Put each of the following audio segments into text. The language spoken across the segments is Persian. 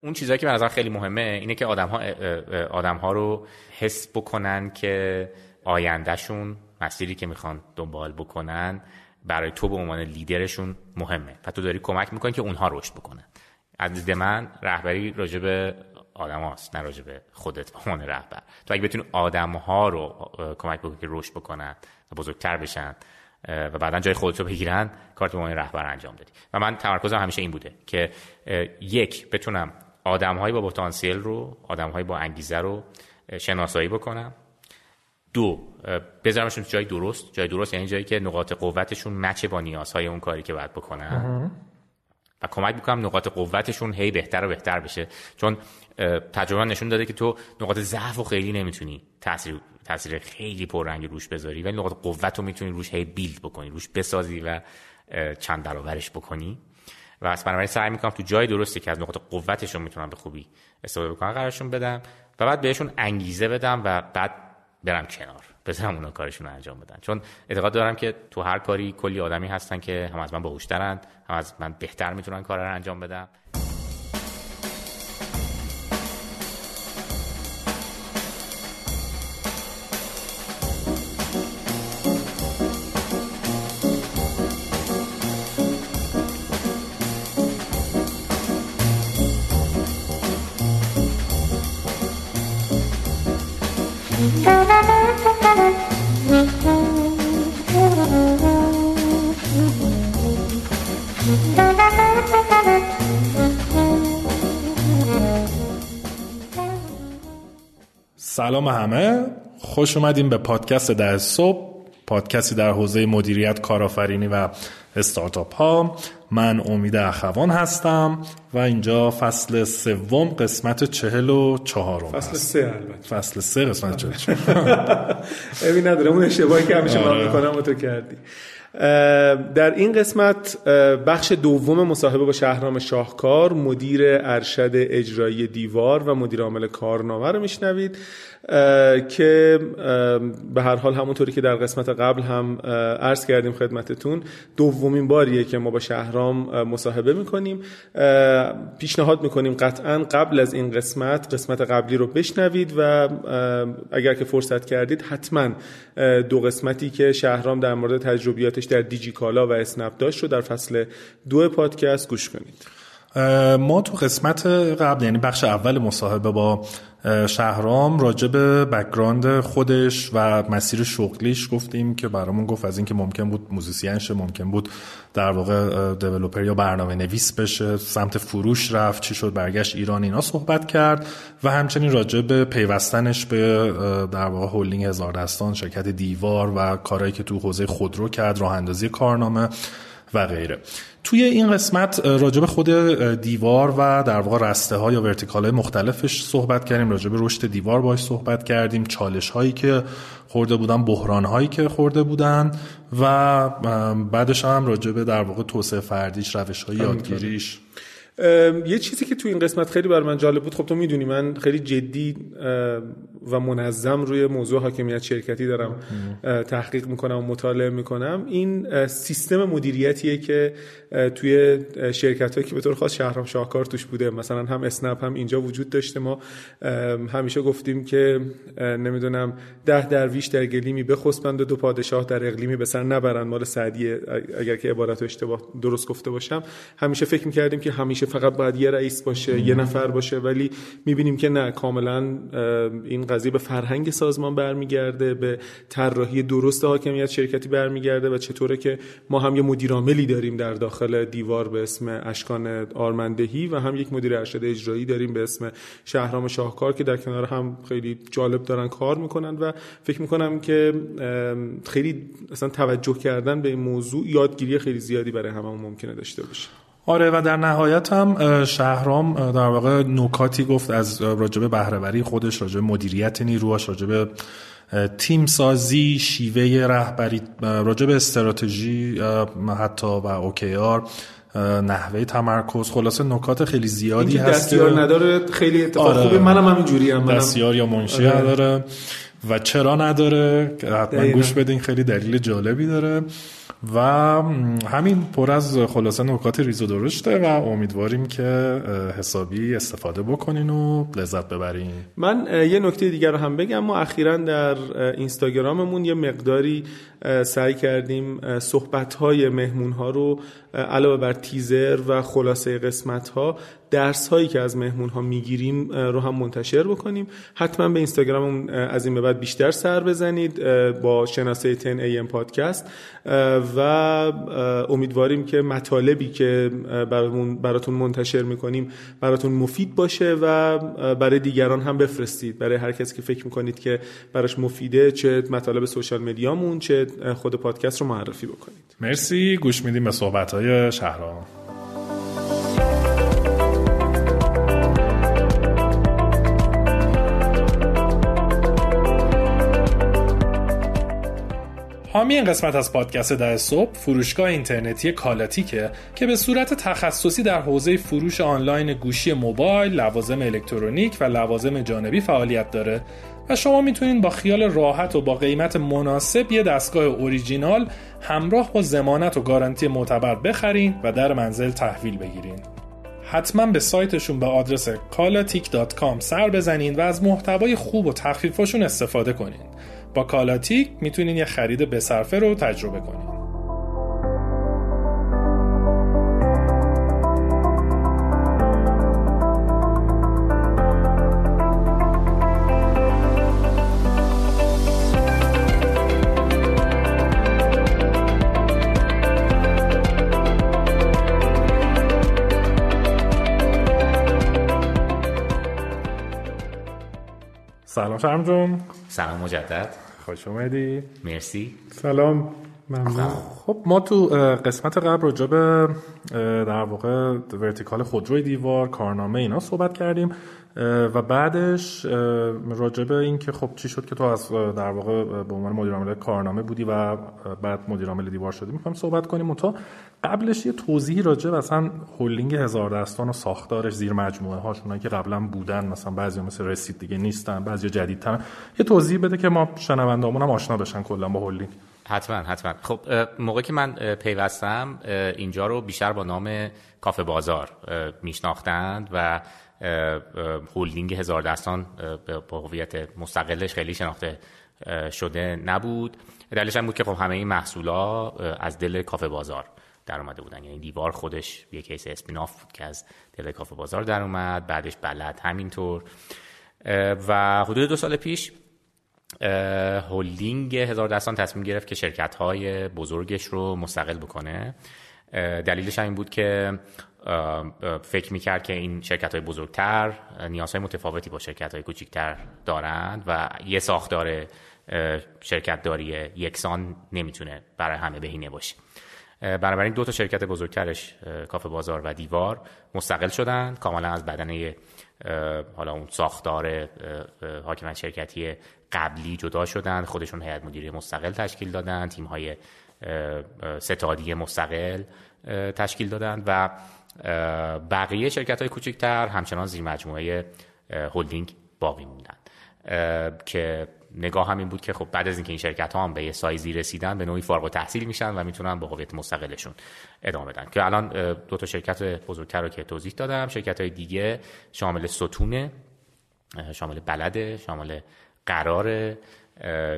اون چیزایی که به نظر خیلی مهمه اینه که آدم ها, آدم ها رو حس بکنن که آیندهشون مسیری که می‌خوان دنبال بکنن برای تو به عنوان لیدرشون مهمه و تو داری کمک می‌کنی که اونها رشد بکنن. از دید من رهبری راجع به آدم هاست نه راجع به خودت به عنوان رهبر. تو اگه بتونی آدم ها رو کمک بکنی که رشد بکنن و بزرگتر بشن و بعدا جای خودت رو بگیرن کارت به عنوان رهبر انجام دادی. و من تمرکزم همیشه این بوده که یک بتونم آدم با پتانسیل رو آدم با انگیزه رو شناسایی بکنم. دو بذارمشون جای درست. جای درست یعنی جایی که نقاط قوتشون مچه با نیازهای اون کاری که باید بکنن. و کمک می‌کنم نقاط قوتشون هی بهتر و بهتر بشه. چون تجربه نشون داده که تو نقاط ضعف و خیلی نمی‌تونی تاثیر تاثیر خیلی پررنگ روش بذاری ولی نقاط قوت رو می‌تونی روش هی بیلد بکنی روش بسازی و چند برابرش بکنی. و از بنابراین سعی می‌کنم تو جای درستی که از نقاط قوتشون می‌تونم به خوبی استفاده بکنم قرارشون بدم و بعد بهشون انگیزه بدم و بعد برم کنار بذارم اونا کارشون رو انجام بدن. چون اعتقاد دارم که تو هر کاری کلی آدمی هستن که هم از من باهوشترند هم از من بهتر می‌تونن کار رو انجام بدن. همه خوش اومدیم به پادکست در صبح پادکستی در حوزه مدیریت کارآفرینی و استارتاپ ها من امید اخوان هستم و اینجا فصل سوم قسمت چهل و چهارم فصل سه البته. فصل سه قسمت چهل ببین نداره اون اشتباهی که همیشه من آره. می‌کنم تو کردی. در این قسمت بخش دوم مصاحبه با شهرام شاهکار مدیر ارشد اجرایی دیوار و مدیر عامل کارنامه رو میشنوید که به هر حال همونطوری که در قسمت قبل هم عرض کردیم خدمتتون دومین باریه که ما با شهرام مصاحبه می‌کنیم. پیشنهاد می‌کنیم قطعا قبل از این قسمت قسمت قبلی رو بشنوید و اگر که فرصت کردید حتما دو قسمتی که شهرام در مورد تجربیاتش در دیجیکالا و اسنپ داشت رو در فصل دو پادکست گوش کنید. ما تو قسمت قبل یعنی بخش اول مصاحبه با شهرام راجع به background خودش و مسیر شغلیش گفتیم که برامون گفت از اینکه ممکن بود موزیسین شه ممکن بود در واقع developer یا برنامه نویس بشه سمت فروش رفت چی شد برگشت ایران اینا صحبت کرد و همچنین راجع به پیوستنش به در واقع هولدینگ هزار دستان شرکت دیوار و کارهایی که تو حوزه خودرو کرد راه اندازی کارنامه و غیره. توی این قسمت راجب خود دیوار و در واقع رسته ها یا ورتیکال های مختلفش صحبت کردیم. راجب رشد دیوار باش صحبت کردیم. چالش هایی که خورده بودن بحران هایی که خورده بودن و بعدش هم راجب در واقع توسعه فردیش روش های یادگیریش. یه چیزی که تو این قسمت خیلی بر من جالب بود خب تو می‌دونی من خیلی جدی و منظم روی موضوع حاکمیت شرکتی دارم تحقیق می‌کنم و مطالعه می‌کنم. این سیستم مدیریتیه که توی شرکت هایی که به طور خاص شهرام شاهکار توش بوده مثلا هم اسنپ هم اینجا وجود داشته. ما همیشه گفتیم که نمی‌دونم ده درویش در گلیمی بخسبند و دو پادشاه در اقلیمی به سر نبرند. مال سعدیه اگر که عبارت اشتباه درست گفته باشم. همیشه فکر می‌کردیم که همیشه فقط باید یه رئیس باشه یه نفر باشه ولی می‌بینیم که نه کاملا این قضیه به فرهنگ سازمان برمیگرده به طراحی درست حاکمیت شرکتی برمیگرده و چطوره که ما هم یه مدیر عاملی داریم در داخل دیوار به اسم اشکان آرمندهی و هم یک مدیر ارشد اجرایی داریم به اسم شهرام شاهکار که در کنار هم خیلی جالب دارن کار می‌کنن و فکر می‌کنم که خیلی اصلا توجه کردن به این موضوع یادگیری خیلی زیادی برای همه ممکنه داشته باشه. آره و در نهایت هم شهرام در واقع نکاتی گفت از راجب بهرهوری خودش راجب مدیریت نیروهاش راجب تیم سازی شیوه رهبری راجب استراتژی حتی و اوکیار نحوه تمرکز. خلاصه نکات خیلی زیادی هست دستیار نداره خیلی اتفاق آره. خوبه منم همینجوری هم منم. دستیار یا منشی آره. نداره. و چرا نداره؟ حتما گوش بدین خیلی دلیل جالبی داره. و همین پر از خلاصه نکات ریز و درشته و امیدواریم که حسابی استفاده بکنین و لذت ببرین. من یه نکته دیگر رو هم بگم ما اخیرا در اینستاگراممون یه مقداری سعی کردیم صحبت های مهمون ها رو علاوه بر تیزر و خلاصه قسمت ها درس هایی که از مهمون ها می‌گیریم رو هم منتشر بکنیم. حتما به اینستاگرام از این به بعد بیشتر سر بزنید با شناسه 10 AM پادکست. و امیدواریم که مطالبی که براتون منتشر می‌کنیم براتون مفید باشه و برای دیگران هم بفرستید. برای هر کسی که فکر می‌کنید که براش مفیده چه مطالب سوشال مدیامون چه خود پادکست رو معرفی بکنید. مرسی. گوش میدیم به صحبت های شهرام. حامی این قسمت از پادکست ده صبح فروشگاه اینترنتی کالاتیکه که به صورت تخصصی در حوزه فروش آنلاین گوشی موبایل، لوازم الکترونیک و لوازم جانبی فعالیت داره. و شما می‌تونید با خیال راحت و با قیمت مناسب یه دستگاه اوریجینال همراه با زمانت و گارانتی معتبر بخرین و در منزل تحویل بگیرین. حتما به سایتشون به آدرس kalatik.com سر بزنین و از محتوای خوب و تخفیفاشون استفاده کنین. با کالاتیک می‌تونین یه خرید بسرفه رو تجربه کنین سلام شرم جون. سلام مجدد. خوش اومدی. مرسی. سلام. ممنون. خب ما تو قسمت قبل راجع به در واقع ورتیکال خودروی دیوار کارنامه اینا صحبت کردیم. و بعدش راجع این که خب چی شد که تو از در واقع به عنوان مدیر عامل کارنامه بودی و بعد مدیر عامل دیوار شدی. می‌خوایم صحبت کنیم تا قبلش یه توضیحی راجع به مثلا هولینگ هزار دستان و ساختارش زیر مجموعه هاشون که قبلا بودن. مثلا بعضی مثل رسید دیگه نیستن بعضی جدیدترن. یه توضیح بده که ما شنوندامون هم آشنا بشن کلا با هولدینگ. حتما حتما. خب موقعی که من پیوستم اینجا رو بیشتر با نام کافه بازار میشناختند و هولدینگ هزار دستان با هویت مستقلش خیلی شناخته شده نبود. دلیلش هم بود که خب همه این محصولا از دل کافه بازار در اومده بودن. یعنی دیوار خودش یه case spin-off بود که از دل کافه بازار در اومد بعدش بلد همینطور. و حدود دو سال پیش هولدینگ هزار دستان تصمیم گرفت که شرکت های بزرگش رو مستقل بکنه. دلیلش این بود که فکر می‌کرد که این شرکت های بزرگتر نیازهای متفاوتی با شرکت های کوچکتر دارند و یه ساختار شرکت داری یکسان نمی‌تونه برای همه بهینه باشه. بنابراین دو تا شرکت بزرگترش کافه بازار و دیوار مستقل شدن. کاملا از بدنه حالا اون ساختار حاکمیت شرکتی قبلی جدا شدن. خودشون هیئت مدیره مستقل تشکیل دادن. تیم های ستادی مستقل تشکیل دادن و بقیه شرکت های کوچکتر همچنان زیر مجموعه هولدینگ باقی موندن. که نگاه هم این بود که خب بعد از اینکه این شرکت ها هم به یه سایزی رسیدن به نوعی فارغ و تحصیل میشن و می‌تونن با هویت مستقلشون ادامه بدن. که الان دو تا شرکت بزرگتر رو که توضیح دادم شرکت های دیگه شامل ستونه شامل بلده شامل قرار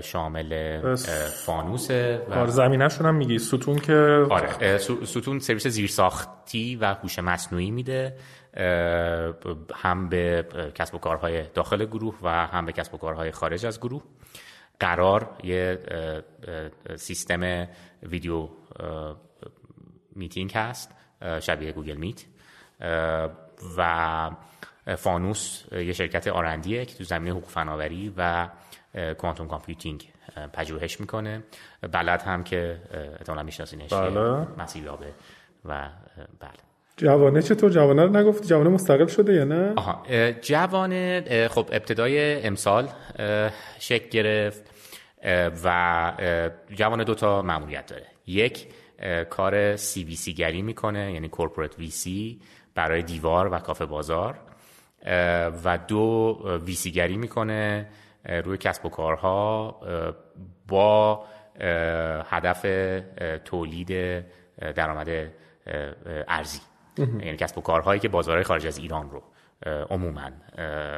شامل فانوس و آره زمینشون هم میگی. ستون که آره ستون سرویس زیرساختی و هوش مصنوعی میده هم به کسب و کارهای داخل گروه و هم به کسب و کارهای خارج از گروه. قرار یه سیستم video meeting هست شبیه گوگل میت و فانوس یه شرکت R&D یه که تو زمینه حقوق فناوری و quantum computing پژوهش می‌کنه. بلد هم که احتمالاً میشناسینش بله. مسیریابه و بله. جوانه چطور؟ جوانه رو نگفت جوانه مستقل شده یا نه؟ آها جوانه خب ابتدای امسال شکل گرفت و جوانه دو تا معمولیت داره. یک کار سی وی سی گری می‌کنه یعنی کورپورات وی سی برای دیوار و کافه بازار و دو وی سی گری می‌کنه روی کسب و کارها با هدف تولید درآمد ارزی. یعنی کسب و کارهایی که بازارهای خارج از ایران رو عموما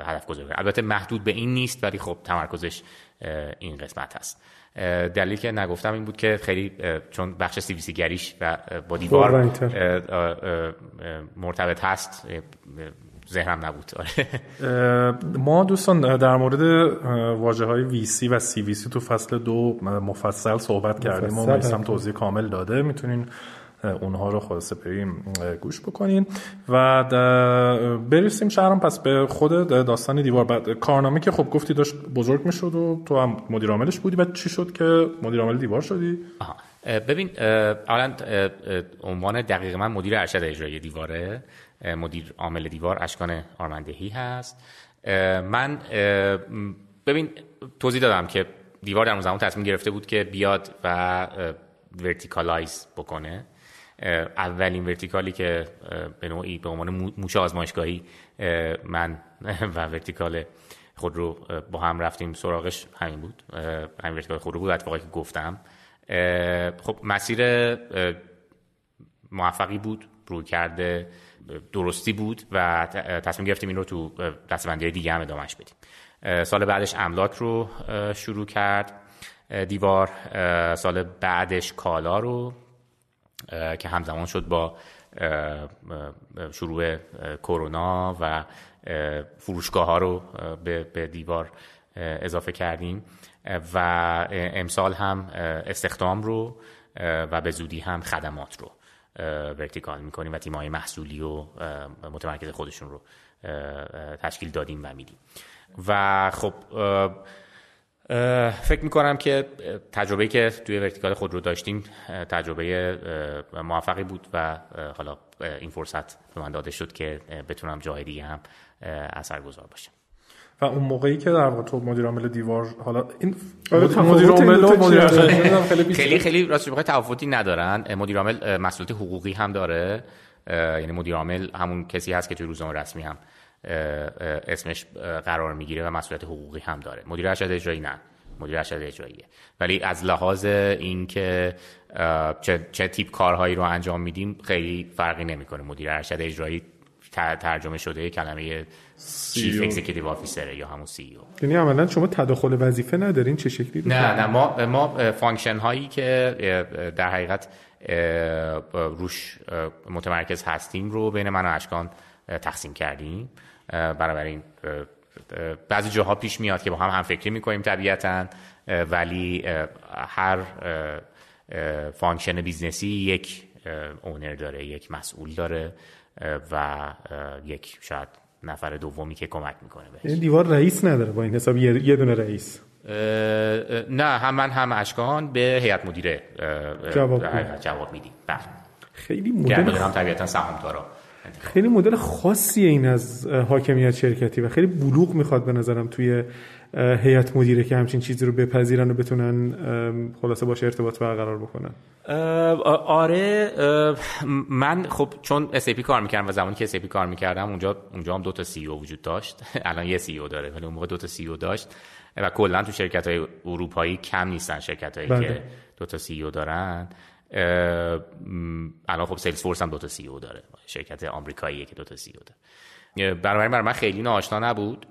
هدف گذاری البته محدود به این نیست ولی خب تمرکزش این قسمت هست. دلیلی که نگفتم این بود که خیلی چون بخش سی سی گریش و با دیوار مرتبط هست ذهنم نبود. آره. ما دوستان در مورد واجه های وی سی و سی وی سی تو فصل دو مفصل صحبت کردیم ما میسم توضیح کامل داده. می‌تونین اونها رو خلاصه بریم گوش بکنین. و برسیم شهرام پس به خود داستان دیوار. بعد کارنامه که خب گفتی داشت بزرگ می‌شد و تو هم مدیر عاملش بودی. و چی شد که مدیر عامل دیوار شدی؟ آها. ببین اولا عنوان دقیق من مدیر ارشد اجرایی دیواره. مدیر عامل دیوار اشکان آرمندهی هست. من ببین توضیح دادم که دیوار در اون زمان تصمیم گرفته بود که بیاد و verticalize بکنه. اولین vertical ی که به نوعی به عنوان موش آزمایشگاهی من و vertical خودرو با هم رفتیم سراغش. همین بود. همین vertical خودرو بود اتفاقی که گفتم. خب مسیر موفقی بود رویکرد درستی بود و تصمیم گرفتیم این رو تو دستبندی دیگه هم ادامهش بدیم. سال بعدش املاک رو شروع کرد. دیوار سال بعدش کالا رو که همزمان شد با شروع کرونا و فروشگاه ها رو به دیوار اضافه کردیم. و امسال هم استخدام رو و به زودی هم خدمات رو. ورتیکال می‌کنیم و تیمای محصولی و متمرکز خودشون رو تشکیل دادیم و میدیم. و خب فکر می‌کنم که تجربه که توی ورتیکال خود رو داشتیم تجربه موفقی بود و حالا این فرصت به من داده شد که بتونم جای دیگه هم اثرگذار باشم. و اون موقعی که در واقع تو مدیر عامل دیوار حالا این آره، مدیر عامل و مدیر خیلی خیلی راستش بخوای تفاوتی ندارن. مدیر عامل مسئولیت حقوقی هم داره. یعنی مدیر عامل همون کسی هست که توی روزنامه رسمی هم اسمش قرار می‌گیره و مسئولیت حقوقی هم داره. مدیر ارشد اجرایی نه. مدیر ارشد اجراییه. ولی از لحاظ اینکه چه, چه تیپ کارهایی رو انجام میدیم خیلی فرقی نمی‌کنه. مدیر ارشد اجرایی ترجمه شده کلمه chief executive officer یا همون سی او یعنی عملا شما تداخل وظیفه ندارین؟ چه شکلی نه نه ما ما function هایی که در حقیقت روش متمرکز هستیم رو بین من و اشکان تقسیم کردیم. بنابراین بعضی جاها پیش میاد که با هم هم فکری می‌کنیم طبیعتا ولی هر function business ی یک owner داره یک مسئول داره و یک شاید نفر دومی که کمک می‌کنه بهش. این دیوار رئیس نداره با این حساب یه دونه رئیس. نه هم من هم اشکان به هیئت مدیره جواب, جواب میدیم. بله. خیلی مدل هم طبیعتا سهامدارا خیلی مدل خاصیه این از حاکمیت شرکتی و خیلی بلوغ می‌خواد به نظرم توی هیئت مدیره که همچین چیزی رو بپذیرن و بتونن خلاصه باشه ارتباط برقرار بکنن. آره من خب چون SAP کار می‌کردم و زمانی که SAP کار می‌کردم اونجا اونجا هم دو تا سی او وجود داشت. الان یه سی او داره ولی اون موقع دو تا سی او داشت. و کلا تو شرکت های اروپایی کم نیستن شرکت هایی بله. که دو تا CEO دارن. الان خب Salesforce هم دو تا CEO داره. شرکت آمریکایی که دو تا CEO داره. برای من خیلی ناآشنا نبود.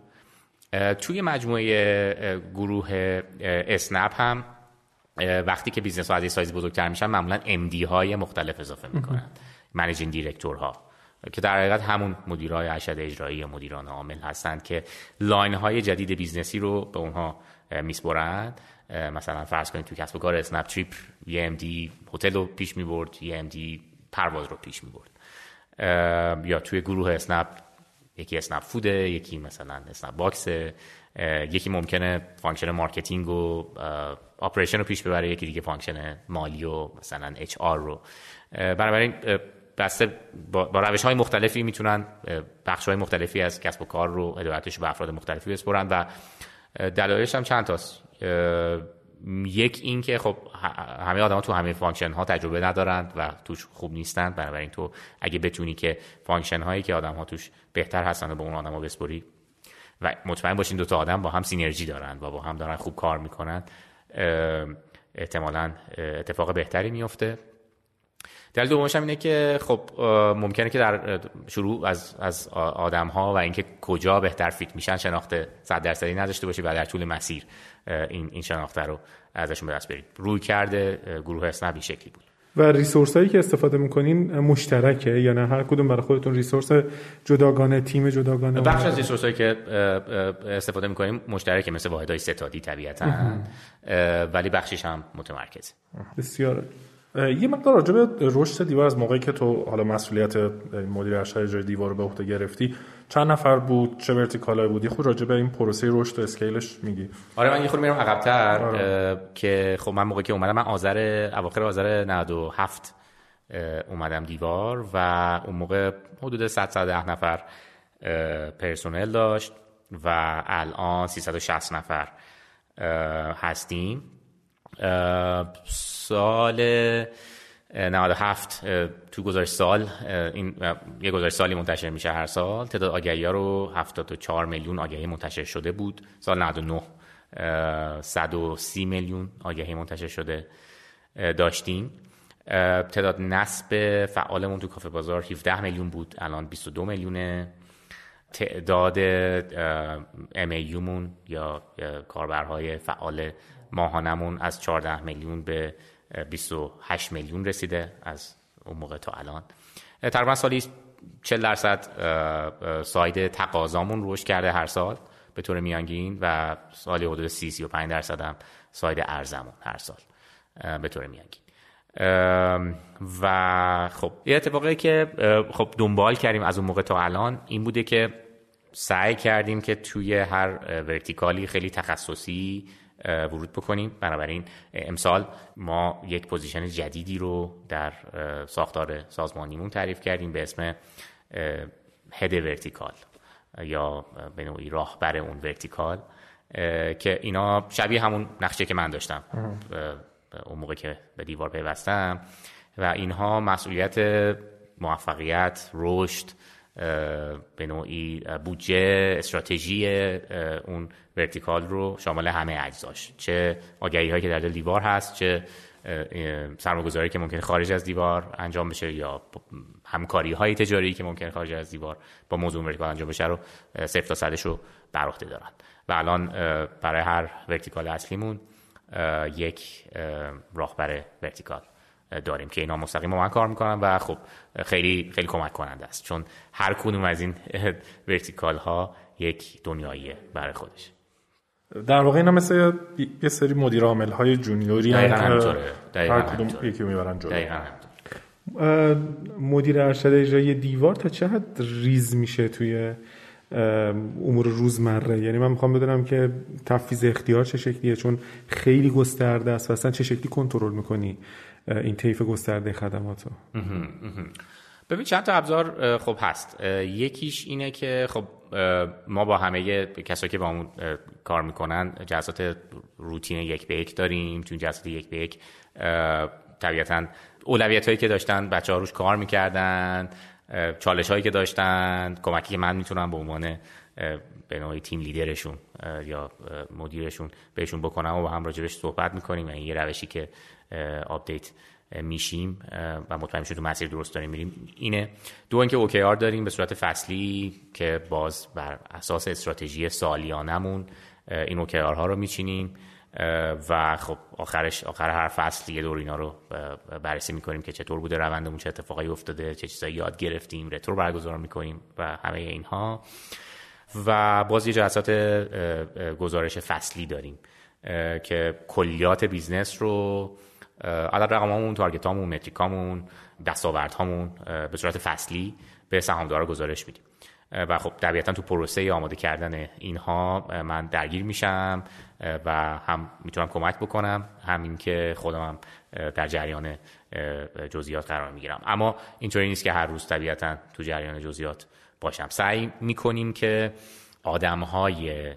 توی مجموعه گروه اسنپ هم وقتی که business ها از سایزی بزرگتر میشن معمولا MD های مختلف اضافه می‌کنن. managing director ها. که در حقیقت همون مدیرای ارشد اجرایی مدیران عامل هستند که line های جدید business ی رو به اونها میسپرند مثلا فرض کنید تو کسب و کار اسنپ تریپ یه MD هتل رو پیش می‌برد یه MD پرواز رو پیش می‌برد. یا توی گروه اسنپ یکی اسنپ فوده یکی مثلا اسنپ باکس یکی ممکنه function marketing و operation رو پیش ببره یکی دیگه function مالی و مثلا HR رو. بنابراین بسته با, روش های مختلفی می‌تونن بخش های مختلفی از کسب و کار رو هدایتش به افراد مختلفی بسپرن و دلایلش هم چند تاست. یک این که خب همه آدما تو همه function ها تجربه ندارند و توش خوب نیستند بنابراین تو اگه بتونی که function هایی که آدم ها توش بهتر هستن و به اون آدم ها بسپری و مطمئن باشین دو تا آدم با هم synergy دارن و با هم دارن خوب کار می‌کنن احتمالا اتفاق بهتری میفته دلیل دومش هم اینه که خب ممکنه که در شروع از از آدم ها و اینکه کجا بهتر فیت میشن شناخت 100 درصدی نداشته باشی و در طول مسیر. این این شناخته رو ازشون به دست برید. روی کرده گروه اسنپ این شکلی بود. و ریسورس هایی که استفاده می‌کنین مشترکه یا نه؟ هر کدوم برای خودتون ریسورس جداگانه تیم جداگانه؟ بخش از ریسورس هایی که استفاده می‌کنیم مشترکه مثل واحد های ستادی طبیعتا ولی بخشش هم متمرکز بسیار یه مقدار راجع به رشد دیوار از موقعی که تو حالا مسئولیت مدیر ارشد اجرای دیوار رو به عهده گرفتی چند نفر بود؟ چه ورتیکالای بودی؟ خود راجع به این پروسه رشد و اسکیلش میگی. آره من یه خورده میرم عقب‌تر آره. که خب من موقعی که اومدم من آذر اواخر آذر 97 اومدم دیوار و اون موقع حدود 100 110 نفر پرسنل داشت و الان 360 نفر هستیم. سال 97 تو گزارش سال این یه گزارش سالی منتشر میشه هر سال. تعداد آگهی ها رو 74 میلیون آگهی منتشر شده بود. سال 99 130 میلیون آگهی منتشر شده داشتیم. تعداد نصب فعالمون تو کافه بازار 17 میلیون بود. الان 22 میلیونه. تعداد مون یا کاربرهای فعال ماهانمون از 14 میلیون به 28 میلیون رسیده از اون موقع تا الان. تقریبا سالی 40 درصد ساید تقاضامون رشد کرده هر سال به طور میانگین و سالی حدود 30 35 درصد هم ساید ارزمون هر سال به طور میانگین. و خب یه اتفاقی که خب دنبال کردیم از اون موقع تا الان این بوده که سعی کردیم که توی هر vertical ی خیلی تخصصی ورود بکنیم. بنابراین امسال ما یک position جدیدی رو در ساختار سازمانیمون تعریف کردیم به اسم head vertical یا به نوعی راهبر اون vertical که اینا شبیه همون نقشه که من داشتم اون موقع که به دیوار پیوستم. و اینها مسئولیت موفقیت رشد به نوعی بودجه استراتژی اون vertical رو شامل همه اجزاش. چه آگهی هایی که در دیوار هست چه سرمایه‌گذاری که ممکن خارج از دیوار انجام بشه یا همکاری های تجاری که ممکن خارج از دیوار با موضوع vertical انجام بشه رو صفر تا صدش رو بر عهده دارن. و الان برای هر vertical اصلیمون یک راهبر vertical. داریم که اینا مستقیم با من کار می‌کنن و خب خیلی خیلی کمک کننده است. چون هر کدوم از این vertical ها یک دنیاییه برای خودش. در واقع اینا مثل یه سری مدیر عامل های junior ی دقیقا همینطوره هر کدوم یکی می‌برن جلو. مدیر ارشد اجرایی دیوار تا چه حد ریز میشه توی امور روزمره؟ یعنی من می‌خوام بدونم که تفویض اختیار چه شکلیه چون خیلی گسترده است و اصلا چه شکلی کنترل می‌کنی؟ این طیف گسترده خدمات رو ببین چند تا ابزار خب هست. یکیش اینه که خب ما با همه کسایی که با همون کار می‌کنن جلسات روتین یک به یک داریم. چون جلسات یک به یک طبیعتا اولویت هایی که داشتن بچه ها روش کار می‌کردن چالش هایی که داشتن کمکی که من می‌تونم به عنوان به نوعی team leader شون یا مدیرشون بهشون بکنم و با هم راجبش صحبت می‌کنیم. این یه روشی که update میشیم و مطمئن شیم تو مسیر درست داریم میریم. اینه. دو اینکه OKR داریم به صورت فصلی که باز بر اساس استراتژی سالیانمون این OKR ها رو میچینیم. و خب آخرش آخر هر فصل یه دور اینا رو بررسی می‌کنیم که چطور بوده روندمون چه اتفاقایی افتاده چه چیزایی یاد گرفتیم retro برگزار می‌کنیم و همه اینها. و باز یه جلسات گزارش فصلی داریم که کلیات business رو عدد رقمامون target امون metric امون دستاوردهامون به صورت فصلی به سهامدارا گزارش میدیم. و خب طبیعتا تو پروسه آماده کردن اینها من درگیر میشم و هم می‌تونم کمک بکنم همین که خودم هم در جریان جزئیات قرار می‌گیرم. اما اینطوری نیست که هر روز طبیعتا تو جریان جزئیات باشم. سعی می‌کنیم که آدم های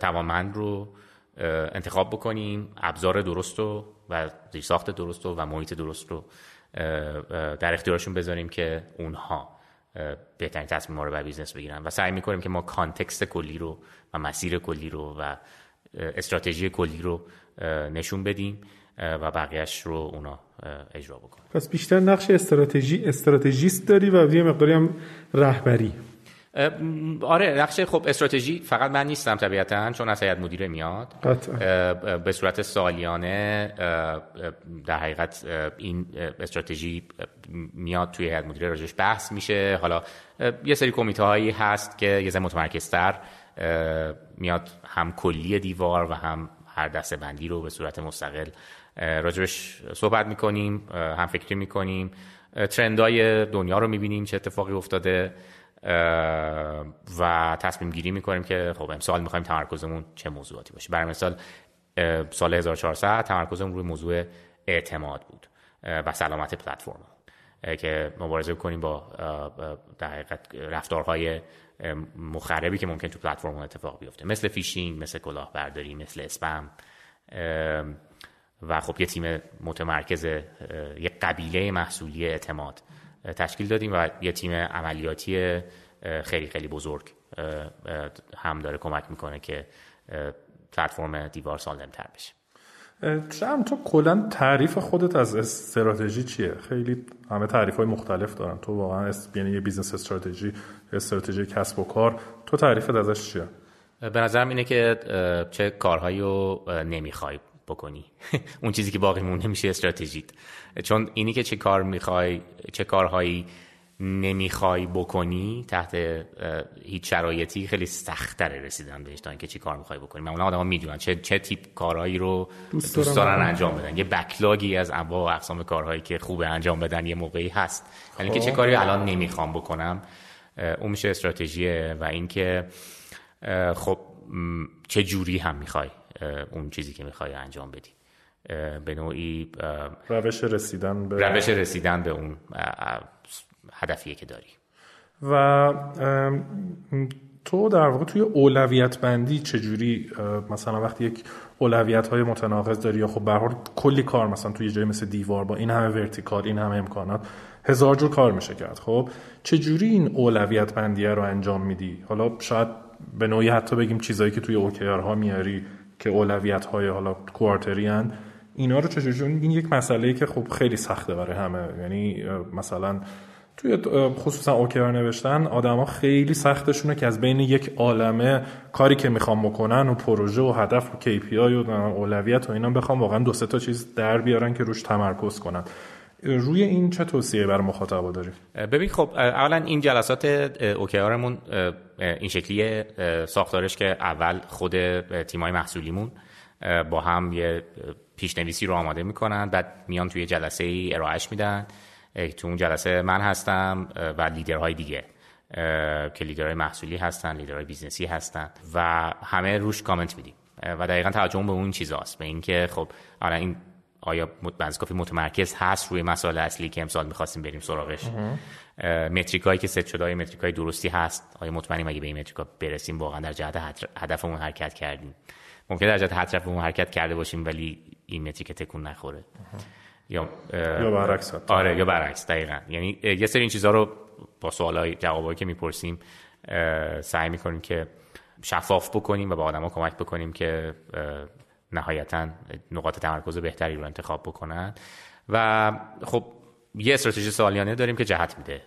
توانمند رو انتخاب بکنیم ابزار درست رو و ساخت درست و محیط درست رو در اختیارشون بذاریم که اونها بهترین تصمیم رو بر business بگیرن. و سعی می‌کنیم که ما context کلی رو و مسیر کلی رو و استراتژی کلی رو نشون بدیم و بقیهش رو اونا اجرا بکنن. پس بیشتر نقش استراتژی استراتژیست داری و یه مقداری هم رهبری. آره نقش خب استراتژی فقط من نیستم طبیعتا چون از هیئت مدیره میاد. به صورت سالیانه در حقیقت این استراتژی میاد توی هیئت مدیره راجش بحث میشه. حالا یه سری کمیته هایی هست که یه ذره متمرکزتر میاد هم کلی دیوار و هم هر دسته بندی رو به صورت مستقل راجبش صحبت می‌کنیم هم فکری می‌کنیم. ترندای دنیا رو می‌بینیم چه اتفاقی افتاده. و تصمیم گیری می‌کنیم که خب امسال می‌خوایم تمرکزمون چه موضوعاتی باشه. برای مثال سال 1400 تمرکزمون روی موضوع اعتماد بود و سلامت پلتفرم که مبارزه کنیم با در رفتارهای مخربی که ممکن تو پلتفرم اتفاق بیفته. مثل فیشینگ مثل کلاهبرداری مثل اسپم و خب یه تیم متمرکز یه قبیله محصولی اعتماد. تشکیل دادیم و یه تیم عملیاتی خیلی خیلی بزرگ هم داره کمک می‌کنه که پلتفرم دیوار سالمتر بشه. شم تو کلا تعریف خودت از استراتژی چیه؟ خیلی همه تعریف های مختلف دارن. تو واقعا یعنی یه business استراتژی استراتژی کسب و کار تو تعریفت ازش چیه؟ به نظرم اینه که چه کارهایی رو نمی‌خوای بکنی. اون چیزی که باقی مونده میشه استراتژیت. چون اینی که چه کار می‌خوای چه کارهایی نمی‌خوای بکنی تحت هیچ شرایطی خیلی سختتره رسیدن بهش تا اینکه چی کار می‌خوای بکنی. معمولا آدما می‌دونن چه چه تیپ کارهایی رو دوست, دوست دارن انجام بدن. یه بکلاگی از انواع و اقسام کارهایی که خوبه انجام بدن یه موقعی هست. یعنی که چه خب. کاری الان نمی‌خوام بکنم اون میشه استراتژیه. و اینکه خب چه جوری هم می‌خوای اون چیزی که می‌خوای انجام بدی. به نوعی روش رسیدن به روش رسیدن به اون هدفیه که داری. و تو در واقع توی اولویت بندی چجوری مثلا وقتی یک اولویت های متناقض داری یا خب به کلی کار مثلا توی جای مثل دیوار با این همه ورتیکال این همه امکانات هزار جور کار میشه کرد خب؟ چجوری این اولویت بندیه رو انجام میدی؟ حالا شاید به نوعی حتی بگیم چیزایی که توی اوکیار ها میاری که اولویت های حالا کوارتری هن. اینا رو چجوری این یک مسئله که خب خیلی سخته برای همه یعنی مثلا توی خصوصا اوکیار نوشتن آدما خیلی سختشونه که از بین یک عالمه کاری که می‌خوام بکنن و پروژه و هدف و KPI و اولویت و اینا بخوام واقعا دو سه تا چیز در بیارن که روش تمرکز کنن روی این چه توصیه بر مخاطبا داری ببین خب اولا این جلسات OKR مون این شکلی ساختارش که اول خود تیمای محصولیمون با هم یه پیشنویسی رو آماده می‌کنن بعد میان توی جلسه ای ارائهش میدن. تو اون جلسه من هستم و لیدرهای دیگه که لیدرهای محصولی هستن leader های business ی هستن و همه روش کامنت میدیم. و دقیقا توجه به اون چیزاست به اینکه خب حالا این آیا بنز کافی متمرکز هست روی مسائل اصلی که امسال می‌خواستیم بریم سراغش؟ متریک هایی که ست شده های متریک های درستی هست؟ آیا مطمئنیم اگه به این متریک برسیم واقعا در جهت هدفمون حرکت کردیم؟ ممکن در جهت هدفمون حرکت کرده باشیم ولی این متریک تکون نخوره. یا یا برعکس آره یا برعکس دقیقا. یعنی یه سری این چیزها رو با سوالای جوابایی که می‌پرسیم سعی می‌کنیم که شفاف بکنیم و با آدما کمک بکنیم که نهایتا نقاط تمرکز بهتری رو انتخاب بکنن. و خب یه استراتژی سالیانه داریم که جهت میده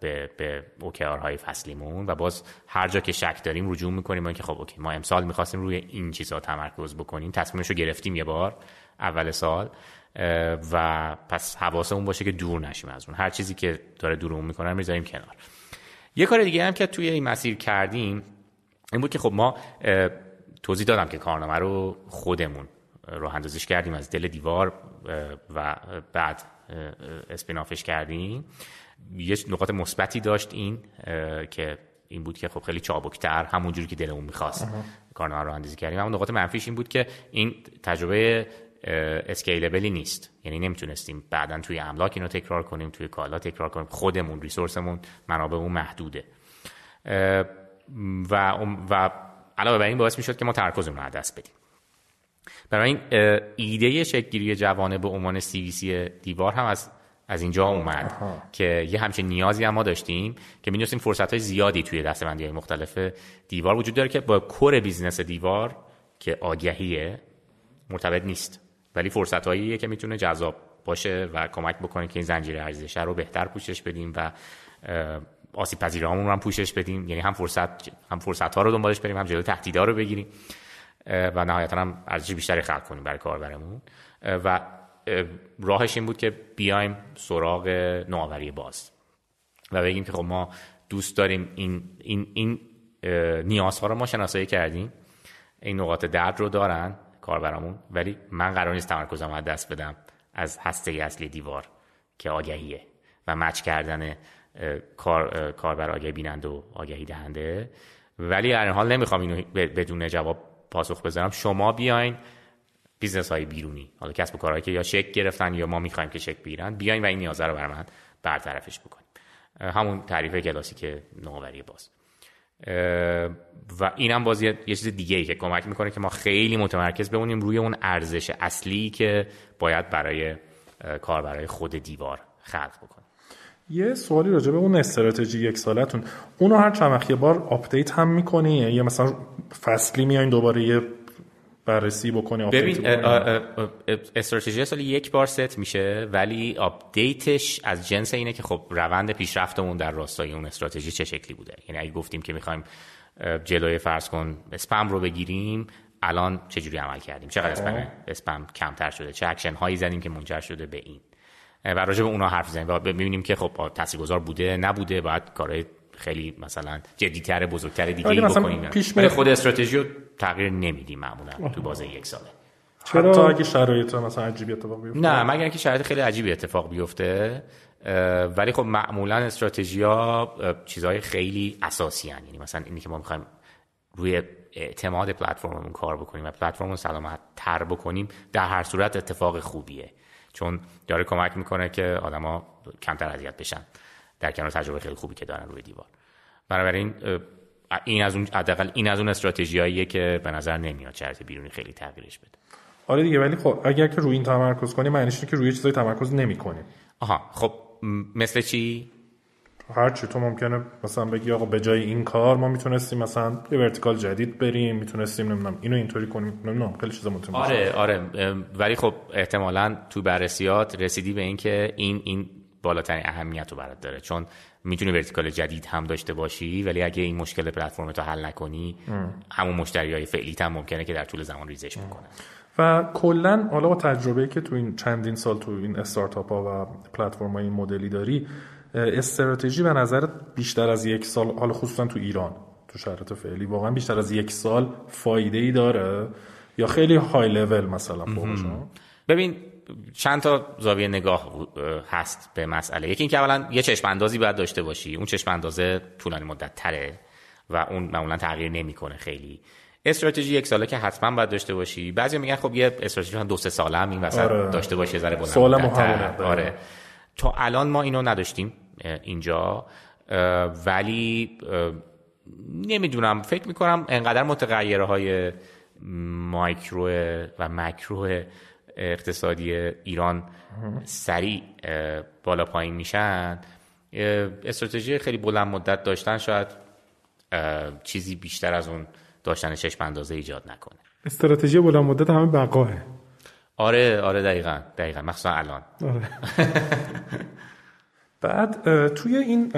به به اوکیار های فصلیمون و باز هر جا که شک داریم رجوع می‌کنیم ما که خب اوکی ما امسال می‌خواستیم روی این چیزها تمرکز بکنیم تصمیمش رو گرفتیم یه بار اول سال و پس حواسمون باشه که دور نشیم از اون. هر چیزی که داره دورمون می‌کنه می‌ذاریم کنار. یه کار دیگه هم که توی این مسیر کردیم این بود که خب ما توضیح دادم که کارنامه رو خودمون رو اندازش کردیم از دل دیوار و بعد اسپینافش کردیم. یه نقاط مثبتی داشت این که این بود که خب خیلی چابکتر همونجوری که دلمون می‌خواست کارنامه رو اندازی کردیم. اما نقاط منفیش این بود که این تجربه اسکیلبلی نیست. یعنی نمی‌تونستیم بعدا توی املاک اینو تکرار کنیم توی کالا تکرار کنیم. خودمون ریسورسمون منابعمون محدوده. و و علاوه بر این باعث می‌شد که ما تمرکزمون رو از دست بدیم. برای این ایده شکلگیری جوانه به عنوان CVC دیوار هم از از اینجا اومد که یه همچین نیازی هم ما داشتیم که می‌دونستیم فرصت های زیادی توی دسته‌بندی های مختلف دیوار وجود داره که با core business دیوار که آگهیه مرتبط نیست. ولی فرصت هاییه که می‌تونه جذاب باشه و کمک بکنه که این زنجیره ارزش رو بهتر پوشش بدیم و آسیب پذیرامون رو هم پوشش بدیم. یعنی هم فرصت هم فرصت ها رو دنبالش بریم هم جلوی تهدیدها رو بگیریم. و نهایتا هم ارزش بیشتری خلق کنیم برای کاربرمون. و راهش این بود که بیایم سراغ نوآوری باز و بگیم که خب ما دوست داریم این این این نیازها رو ما شناسایی کردیم. این نقاط درد رو دارن کاربرامون ولی من قرار نیست تمرکزم از دست بدم از هسته اصلی دیوار که آگهیه و match کردن کار کاربر آگهی بیننده و آگهی دهنده. ولی در حال نمی‌خوام اینو بدون جواب پاسخ بذارم. شما بیاین business های بیرونی حالا کسب و کارهایی که یا شکل گرفتن یا ما می‌خوایم که شکل بگیرن بیاین و این نیازه رو بر من برطرفش بکنیم. همون تعریف کلاسیک نوآوری باز. و اینم باز یه چیز دیگه ای که کمک می‌کنه که ما خیلی متمرکز بمونیم روی اون ارزش اصلی که باید برای کار برای خود دیوار خلق بکنیم یه سوالی راجع به اون استراتژی یک سالتون. اونو هر چند یه بار update هم می‌کنی؟ یا مثلا فصلی میایین دوباره یه بررسی بکنی ببین استراتژی سال یک بار ست میشه ولی update ش از جنس اینه که خب روند پیشرفتمون در راستای اون استراتژی چه شکلی بوده. یعنی اگه گفتیم که می‌خوایم جلوی فرض کن اسپم رو بگیریم الان چجوری عمل کردیم؟ چقدر spam spam کمتر شده؟ چه اکشن هایی زدیم که منجر شده به این؟ و راجع به اونا حرف بزنیم و ببینیم که خب تاثیرگذار بوده نبوده باید کارهای خیلی مثلا جدیتر بزرگتر دیگه ای بکنیم. پیش خود استراتژی رو تغییر نمیدیم معمولا تو بازه یک ساله. چرا؟ حتی اگه شرایط مثلا عجیبی اتفاق بیفته. نه مگر اینکه شرایط خیلی عجیبی اتفاق بیفته ولی خب معمولا استراتژیا چیزهای خیلی اساسی هن. یعنی مثلا اینی که ما می‌خوایم روی اعتماد پلتفرممون کار بکنیم و پلتفرم سلامت تر بکنیم در هر صورت اتفاق خوبیه. چون داره کمک می‌کنه که آدما کمتر اذیت بشن. در کنار تجربه خیلی خوبی که دارن روی دیوار. بنابراین این از اون حداقل این از اون استراتژیاییه که به نظر نمیاد شرط بیرونی خیلی تغییرش بده. آره دیگه ولی خب اگر که روی این تمرکز کنی معنیش که روی چیزای تمرکز نمی‌کنی. آها خب مثل چی؟ هر چی تو ممکنه مثلا بگی آقا به جای این کار ما می‌تونستیم مثلا یه vertical جدید بریم می‌تونستیم نمی‌دونم اینو اینطوری کنیم. نمی‌دونم خیلی چیزا ممکن آره آره. ولی خب احتمالا تو بررسیات رسیدی به اینکه این این بالاترین اهمیت رو برات داره. چون می‌تونی vertical جدید هم داشته باشی ولی اگه این مشکل پلتفرم تو حل نکنی همون مشتری های فعلی هم ممکنه که در طول زمان ریزش بکنن. و کلا حالا با تجربه که تو این چندین سال تو این استارتاپ ها و پلتفرم های این مدلی داری استراتژی به نظرت بیشتر از یک سال حالا خصوصا تو ایران تو شرایط فعلی واقعا بیشتر از یک سال فایده ای داره؟ یا خیلی های لول مثلا ببین چند تا زاویه نگاه هست به مسئله. یکی اینکه اولا یه چشم اندازی باید داشته باشی. اون چشم اندازه طولانی مدت تره و اون معمولا تغییر نمی‌کنه خیلی. استراتژی یک ساله که حتما باید داشته باشی. بعضی میگن خب یه استراتژی دو سه ساله هم این وسط آره. داشته باشی ذره بلند آره. تا الان ما اینو نداشتیم. اینجا ولی نمی‌دونم فکر می‌کنم انقدر متغیره های مایکرو و مکرو اقتصادی ایران سریع بالا پایین میشن. استراتژی خیلی بلند مدت داشتن شاید چیزی بیشتر از اون داشتن چشم اندازه ایجاد نکنه. استراتژی بلند مدت همه بقاه آره آره دقیقا دقیقا. مخصوصا الان. آره. بعد توی این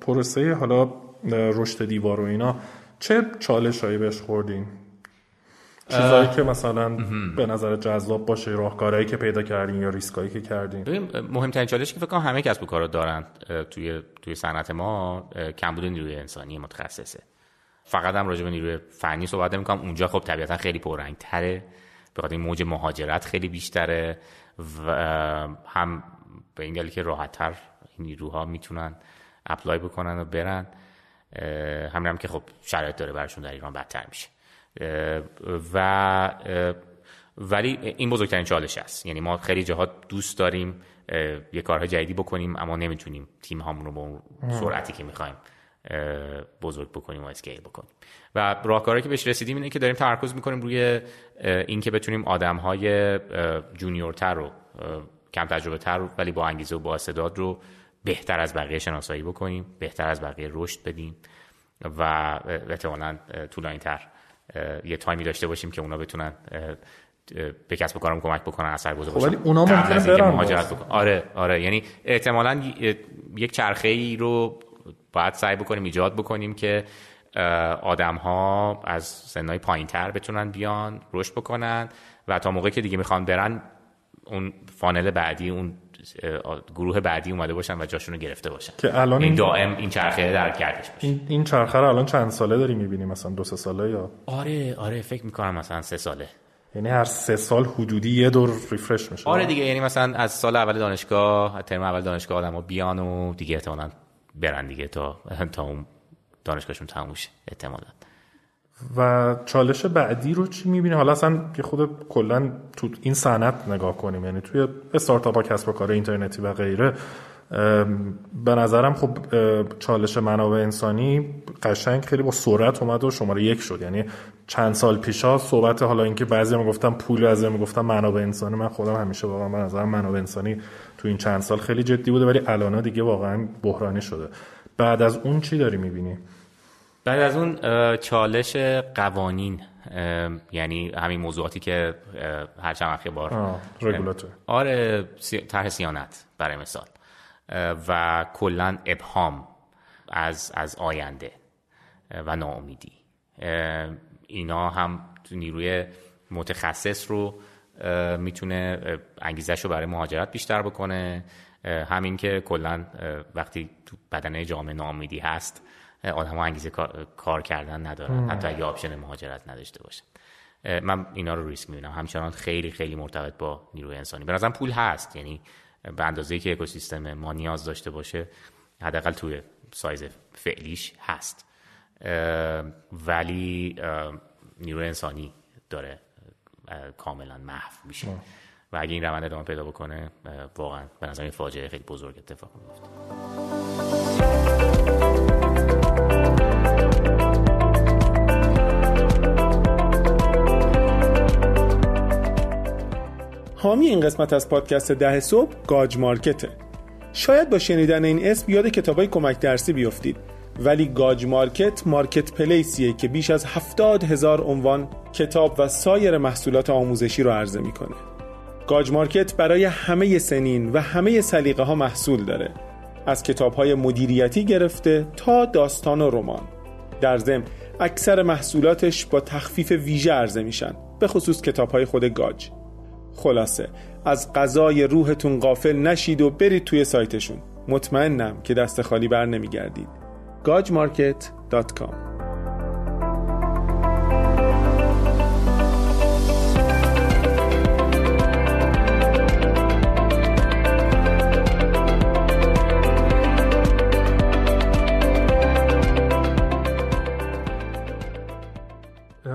پروسه حالا رشد دیوار و اینا چه چالش هایی بهش خوردین؟ چیزایی که مثلا به نظر جذاب باشه راهکارهایی که پیدا کردین یا ریسکایی که کردین؟ مهمترین چالشی که فکر کنم همه کسب و کارا دارن توی توی صنعت ما کمبود نیروی انسانی متخصصه. فقط هم راجع به نیروی فنی صحبت نمی‌کنم. اونجا خب طبیعتا خیلی پررنگ تره به خاطر موج مهاجرت خیلی بیشتره و هم به این دلیل که راحتتر نیروها می‌تونن اپلای بکنن و برن. همین هم که خب شرایط داره برشون در ایران بدتر میشه. و ولی این بزرگترین چالش است. یعنی ما خیلی جاها دوست داریم یه کارهای جدیدی بکنیم اما نمی‌تونیم تیم هامون رو با سرعتی که می‌خوایم بزرگ بکنیم و scale بکنیم. و راهکاری که بهش رسیدیم اینه که داریم تمرکز می‌کنیم روی اینکه بتونیم آدم های junior تر رو کم تجربه تر ولی با انگیزه و با استعداد رو بهتر از بقیه شناسایی بکنیم بهتر از بقیه رشد بدیم و احتمالا طولانی تر یه تایمی داشته باشیم که اونا بتونن به کسب و کارم کمک بکنن اثرگذار خب ولی اونا ممکنه برن مهاجرت آره آره. یعنی احتمالا یک چرخه ای رو باید سعی بکنیم ایجاد بکنیم که آدم ها از سنهای پایین تر بتونن بیان رشد بکنن و تا موقعی که دیگه می‌خوان برن اون فانل بعدی اون گروه بعدی اومده باشن و جاشون رو گرفته باشن. که الان این دائم این چرخه در گردش باشه. این, این چرخه رو الان چند ساله داری می‌بینی؟ مثلا دو سه ساله یا؟ آره آره فکر می‌کنم مثلا سه ساله. یعنی هر سه سال حدودی یه دور ریفرش میشه. آره دیگه یعنی مثلا از سال اول دانشگاه ترم اول دانشگاه آدم‌ها بیان و دیگه احتمالاً برن دیگه تا تا اون دانشگاهشون تموم شه احتمالاً. و چالش بعدی رو چی می‌بینی؟ حالا اصلا که خود کلا تو این صنعت نگاه کنیم یعنی توی استارتاپ ها کسب و کار اینترنتی و غیره به نظرم خب چالش منابع انسانی قشنگ خیلی با سرعت اومد و شماره یک شد. یعنی چند سال پیشا صحبت حالا اینکه بعضی هم گفتم پول از هم گفتم منابع انسانی من خودم همیشه واقعا به نظرم منابع انسانی تو این چند سال خیلی جدی بوده ولی الان دیگه واقعا بحرانی شده. بعد از اون چی داری می‌بینی؟ بعد از اون چالش قوانین یعنی همین موضوعاتی که هر چند وقت بار آره طرح سیانت برای مثال. و کلا ابهام از از آینده و ناامیدی. اینا هم تو نیروی متخصص رو می‌تونه انگیزش رو برای مهاجرت بیشتر بکنه. همین که کلا وقتی تو بدنه جامعه ناامیدی هست آدم ها انگیزه کار کردن ندارن. حتی اگه آپشن مهاجرت نداشته باشن. من اینا رو ریسک می‌بینم. همچنان خیلی خیلی مرتبط با نیروی انسانی. به نظرم پول هست. یعنی به اندازه که اکوسیستم ما نیاز داشته باشه حداقل توی سایز فعلیش هست. ولی نیروی انسانی داره کاملا محو میشه. و اگه این روند ادامه پیدا بکنه واقعا به نظر فاجعه خیلی بزرگ اتفاق میفته حامی این قسمت از پادکست ده صبح گاج مارکته. شاید با شنیدن این اسم یاد کتابای کمک درسی بیفتید. ولی گاج مارکت marketplace یه که بیش از هفتاد هزار عنوان کتاب و سایر محصولات آموزشی رو عرضه می‌کنه. گاج مارکت برای همه سنین و همه سلیقه ها محصول داره. از کتاب های مدیریتی گرفته تا داستان و رمان. در ضمن اکثر محصولاتش با تخفیف ویژه عرضه میشن به خصوص کتاب های خود گاج. خلاصه. از غذای روحتون قافل نشید و برید توی سایتشون. مطمئنم که دست خالی بر نمیگردید. gajmarket.com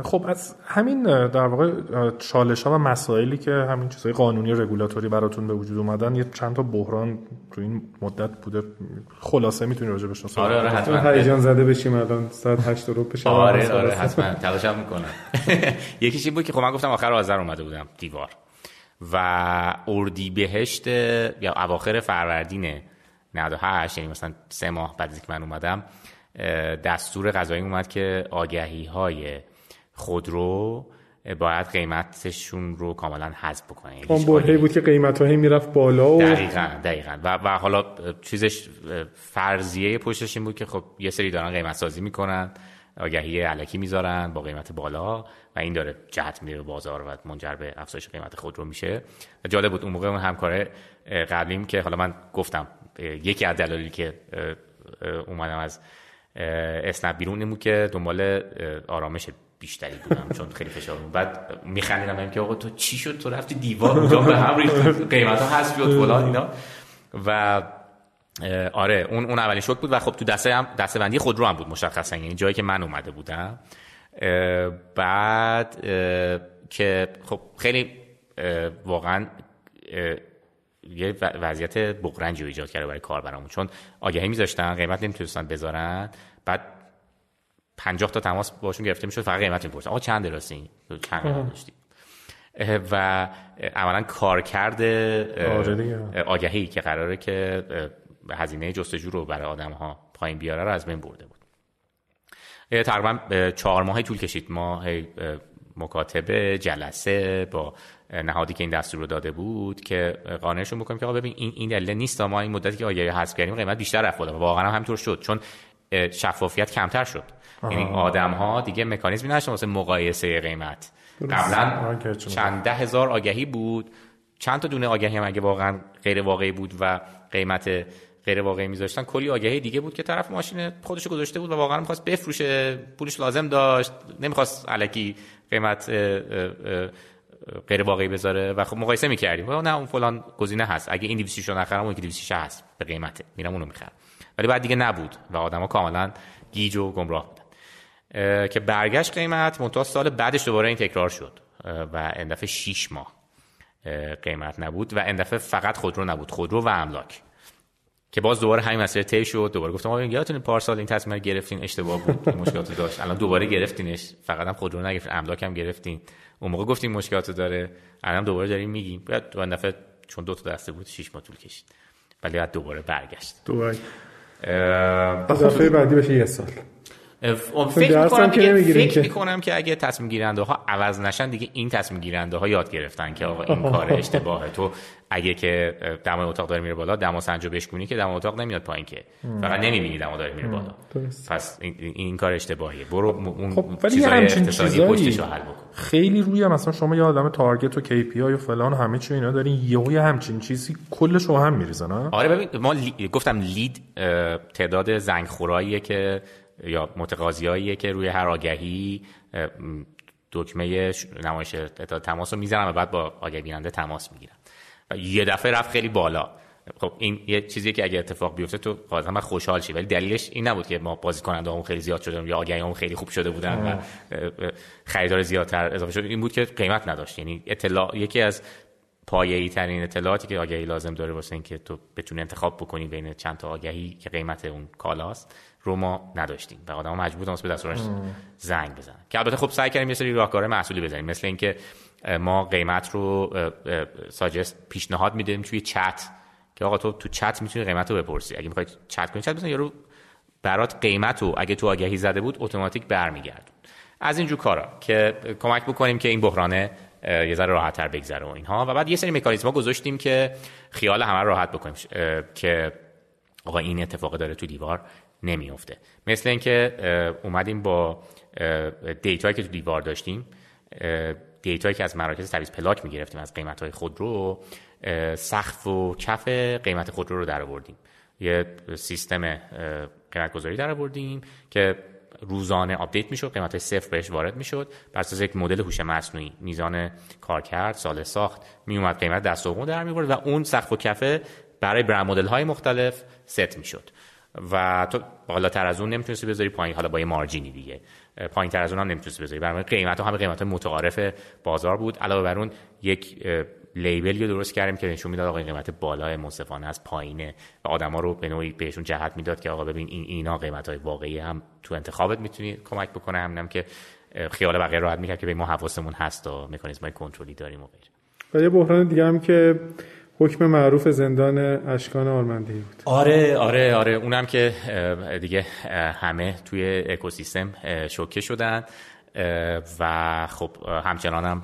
خب از همین در واقع چالش ها و مسائلی که همین چیزهای قانونی رگولاتوری براتون به وجود اومدن یه چند تا بحران تو این مدت بوده. خلاصه می‌تونی راجع بهش آره آره حتما. هیجان زده بشیم الان. ساعت 8 رو بشه آره آره حتما. تلاشم می‌کنم. یکیش این بود که خب من گفتم آخر آذر اومده بودم دیوار. و اردی بهشت یا اواخر فروردین 98 یعنی مثلا سه ماه بعد از که من اومدم دستور قضایی اومد که آگهی های خودرو باید قیمتشون رو کاملا حذف بکنه یعنی اون برهی بود که قیمت هایی می‌رفت بالا و دقیقا دقیقا. و, و حالا چیزش فرضیه پشتش این بود که خب یه سری دارن قیمت سازی می‌کنن آگهی علکی می‌ذارن با قیمت بالا و این داره جهت میره بازار و منجر به افزایش قیمت خودرو میشه. و جالب بود اون موقع اون همکار قبلیم که حالا من گفتم یکی از دلایلی که اومدم از اسنپ بیرون این بود که دنبال آرامش بیشتری بودم چون خیلی فشار بود. بعد میخندیدم که آقا تو چی شد؟ تو رفتی دیوار اونجا به هم ریخت قیمت ها هست بیاد فلان اینا. و آره اون اون اولین شوک بود. و خب تو دسته هم دسته بندی خودرو هم بود مشخصا. یعنی جایی که من اومده بودم. بعد که خب خیلی واقعا یه وضعیت بغرنجی رو ایجاد کرده برای کاربرامون. چون آگهی میذاشتن قیمت نمی‌تونستن بذارن. بعد 50 تا تماس باشون گرفته می‌شد فقط قیمت می‌پرسن آقا چند دراستی چند داشتی؟ و اولا کار کرده آره آگهی که قراره که هزینه جستجو رو برای آدم ها پایین بیاره رو از بین برده بود. تقریبا چهار ماه طول کشید. ما مکاتبه جلسه با نهادی که این دستور رو داده بود که قانعشون بکنیم که آقا ببین این این دلیل نیست. ما این مدتی که آگهی حذف کردیم قیمت بیشتر رفت واقعا هم همینطور شد. چون شفافیت کمتر شد. یعنی آدم ها دیگه مکانیزمی نداشتن واسه مقایسه قیمت. قبلا چند ده هزار آگهی بود. چند تا دونه آگهی هم اگه واقعا غیر واقعی بود و قیمت غیر واقعی میذاشتن کلی آگهی دیگه بود که طرف ماشین خودش گذاشته بود و واقعا می‌خواست بفروشه پولش لازم داشت نمی‌خواست علکی قیمت غیر واقعی بذاره و خب مقایسه می‌کردیم. نه اون فلان گزینه هست. اگه این 206 رو نخرم اون که 206 هست. به قیمته. میرم اونو می‌خرم. ولی بعد دیگه نبود و آدما کاملا گیج و گمراه که برگشت قیمت منتها سال بعدش دوباره این تکرار شد. و این دفعه 6 ماه قیمت نبود و این دفعه فقط خودرو نبود خودرو و املاک. که باز دوباره همین مسئله طی شد دوباره گفتم آقا یادتونه پارسال این تصمیم گرفتین؟ اشتباه بود مشکلات داشت. الان دوباره گرفتینش فقط هم خودرو نگرفتین املاک هم گرفتین. اون موقع گفتیم مشکلات داره الان دوباره داریم میگیم بعد دو دفعه چون دو تا دسته بود 6 ماه طول کشید. ولی بعد دوباره برگشت. دوباره. اضافه بعدی بشه یه سال. فکر می‌کنم که فکر می‌کنم که اگه تصمیم گیرنده ها عوض نشن دیگه این تصمیم گیرنده ها یاد گرفتن که آقا این کار اشتباهه تو. اگه که دمای اتاق داره میره بالا دما سنجو بشکنی که دمای اتاق نمیاد پایین که. فقط نمی‌بینی دما داره میره بالا. پس این, این کار اشتباهیه. برو اون خب ولی همچین چیزایی خیلی روی مثلا شما یه آدم تارگت و KPI و فلان و همه چی اینا دارین یهو همچین چیزی کلش رو هم میریزه نه آره ببین ما لی... گفتم لید تعداد زنگ خوراییه که یا متقاضیاییه که روی هر آگهی دکمه نمایش تماس رو می‌زنن و بعد با آگهی بیننده تماس می‌گیرن و یه دفعه رفت خیلی بالا. خب این یه چیزیه که اگه اتفاق بیفته تو قاعدتا خوشحال شی. ولی دلیلش این نبود که ما بازی کننده هم خیلی زیاد شدن یا آگهی هم خیلی خوب شده بودن و خریدار زیادتر اضافه شد. این بود که قیمت نداشت. یعنی اطلاع یکی از پایه‌ای ترین اطلاعاتی که آگهی لازم داره واسه اینکه تو بتونی انتخاب بکنی بین چند تا آگهی که قیمت اون کالاست رو ما نداشتیم و آدم مجبور بودن به دستورش زنگ بزنن. که البته خب سعی کردیم یه سری راهکار محصولی بزنیم. مثل اینکه ما قیمت رو ساجست پیشنهاد میدیم توی چت که آقا تو تو چت می‌تونی قیمت رو بپرسی. اگه می‌خوای چت کنی چت بزن یارو برات قیمت رو اگه تو آگهی زده بود اتوماتیک برمی‌گردوند از اینجور کارا که کمک بکنیم که این بحرانه یه ذره راحت تر بگذره و اینها. و بعد یه سری مکانیزم گذاشتیم که خیال همه راحت بکنیم. که آقا این اتفاق داره تو دیوار. نمیفته مثل اینکه اومدیم با دیتایی که تو دیوار داشتیم دیتایی که از مراکز تعویض پلاک می‌گرفتیم از قیمت های خودرو سقف و کف قیمت خودرو رو در آوردیم. یه سیستم قیمت گذاری در آوردیم که روزانه update می‌شد قیمت های صفر بهش وارد می‌شد. بر اساس یک مدل هوش مصنوعی میزان کارکرد سال ساخت میومد قیمت دستو در می‌آورد و اون سقف و کفه برای برند مدل های مختلف ست می‌شد. و تو بالاتر از اون نمی‌تونستی بذاری پایین. حالا با یه margin ی دیگه. پایین تر از اون هم نمی‌تونستی بذاری. برای قیمت همه قیمت متعارف بازار بود. علاوه بر اون یک لیبلی درست کردیم که نشون می‌داد آقا این قیمت بالای منصفانه از پایینه. و آدما رو به نوعی بهشون جهت می‌داد که آقا ببین این اینا قیمت های واقعی هم تو انتخابت می‌تونی کمک بکنه. همینم که خیال بقیه راحت می‌کرد که به ما حواسمون هست و مکانیزم های کنترلی داریم و غیره. و یه بحران دیگه هم که حکم معروف زندان اشکان آرمندی بود. آره آره آره. اونم که دیگه همه توی اکوسیستم شوکه شدن و خب همچنان هم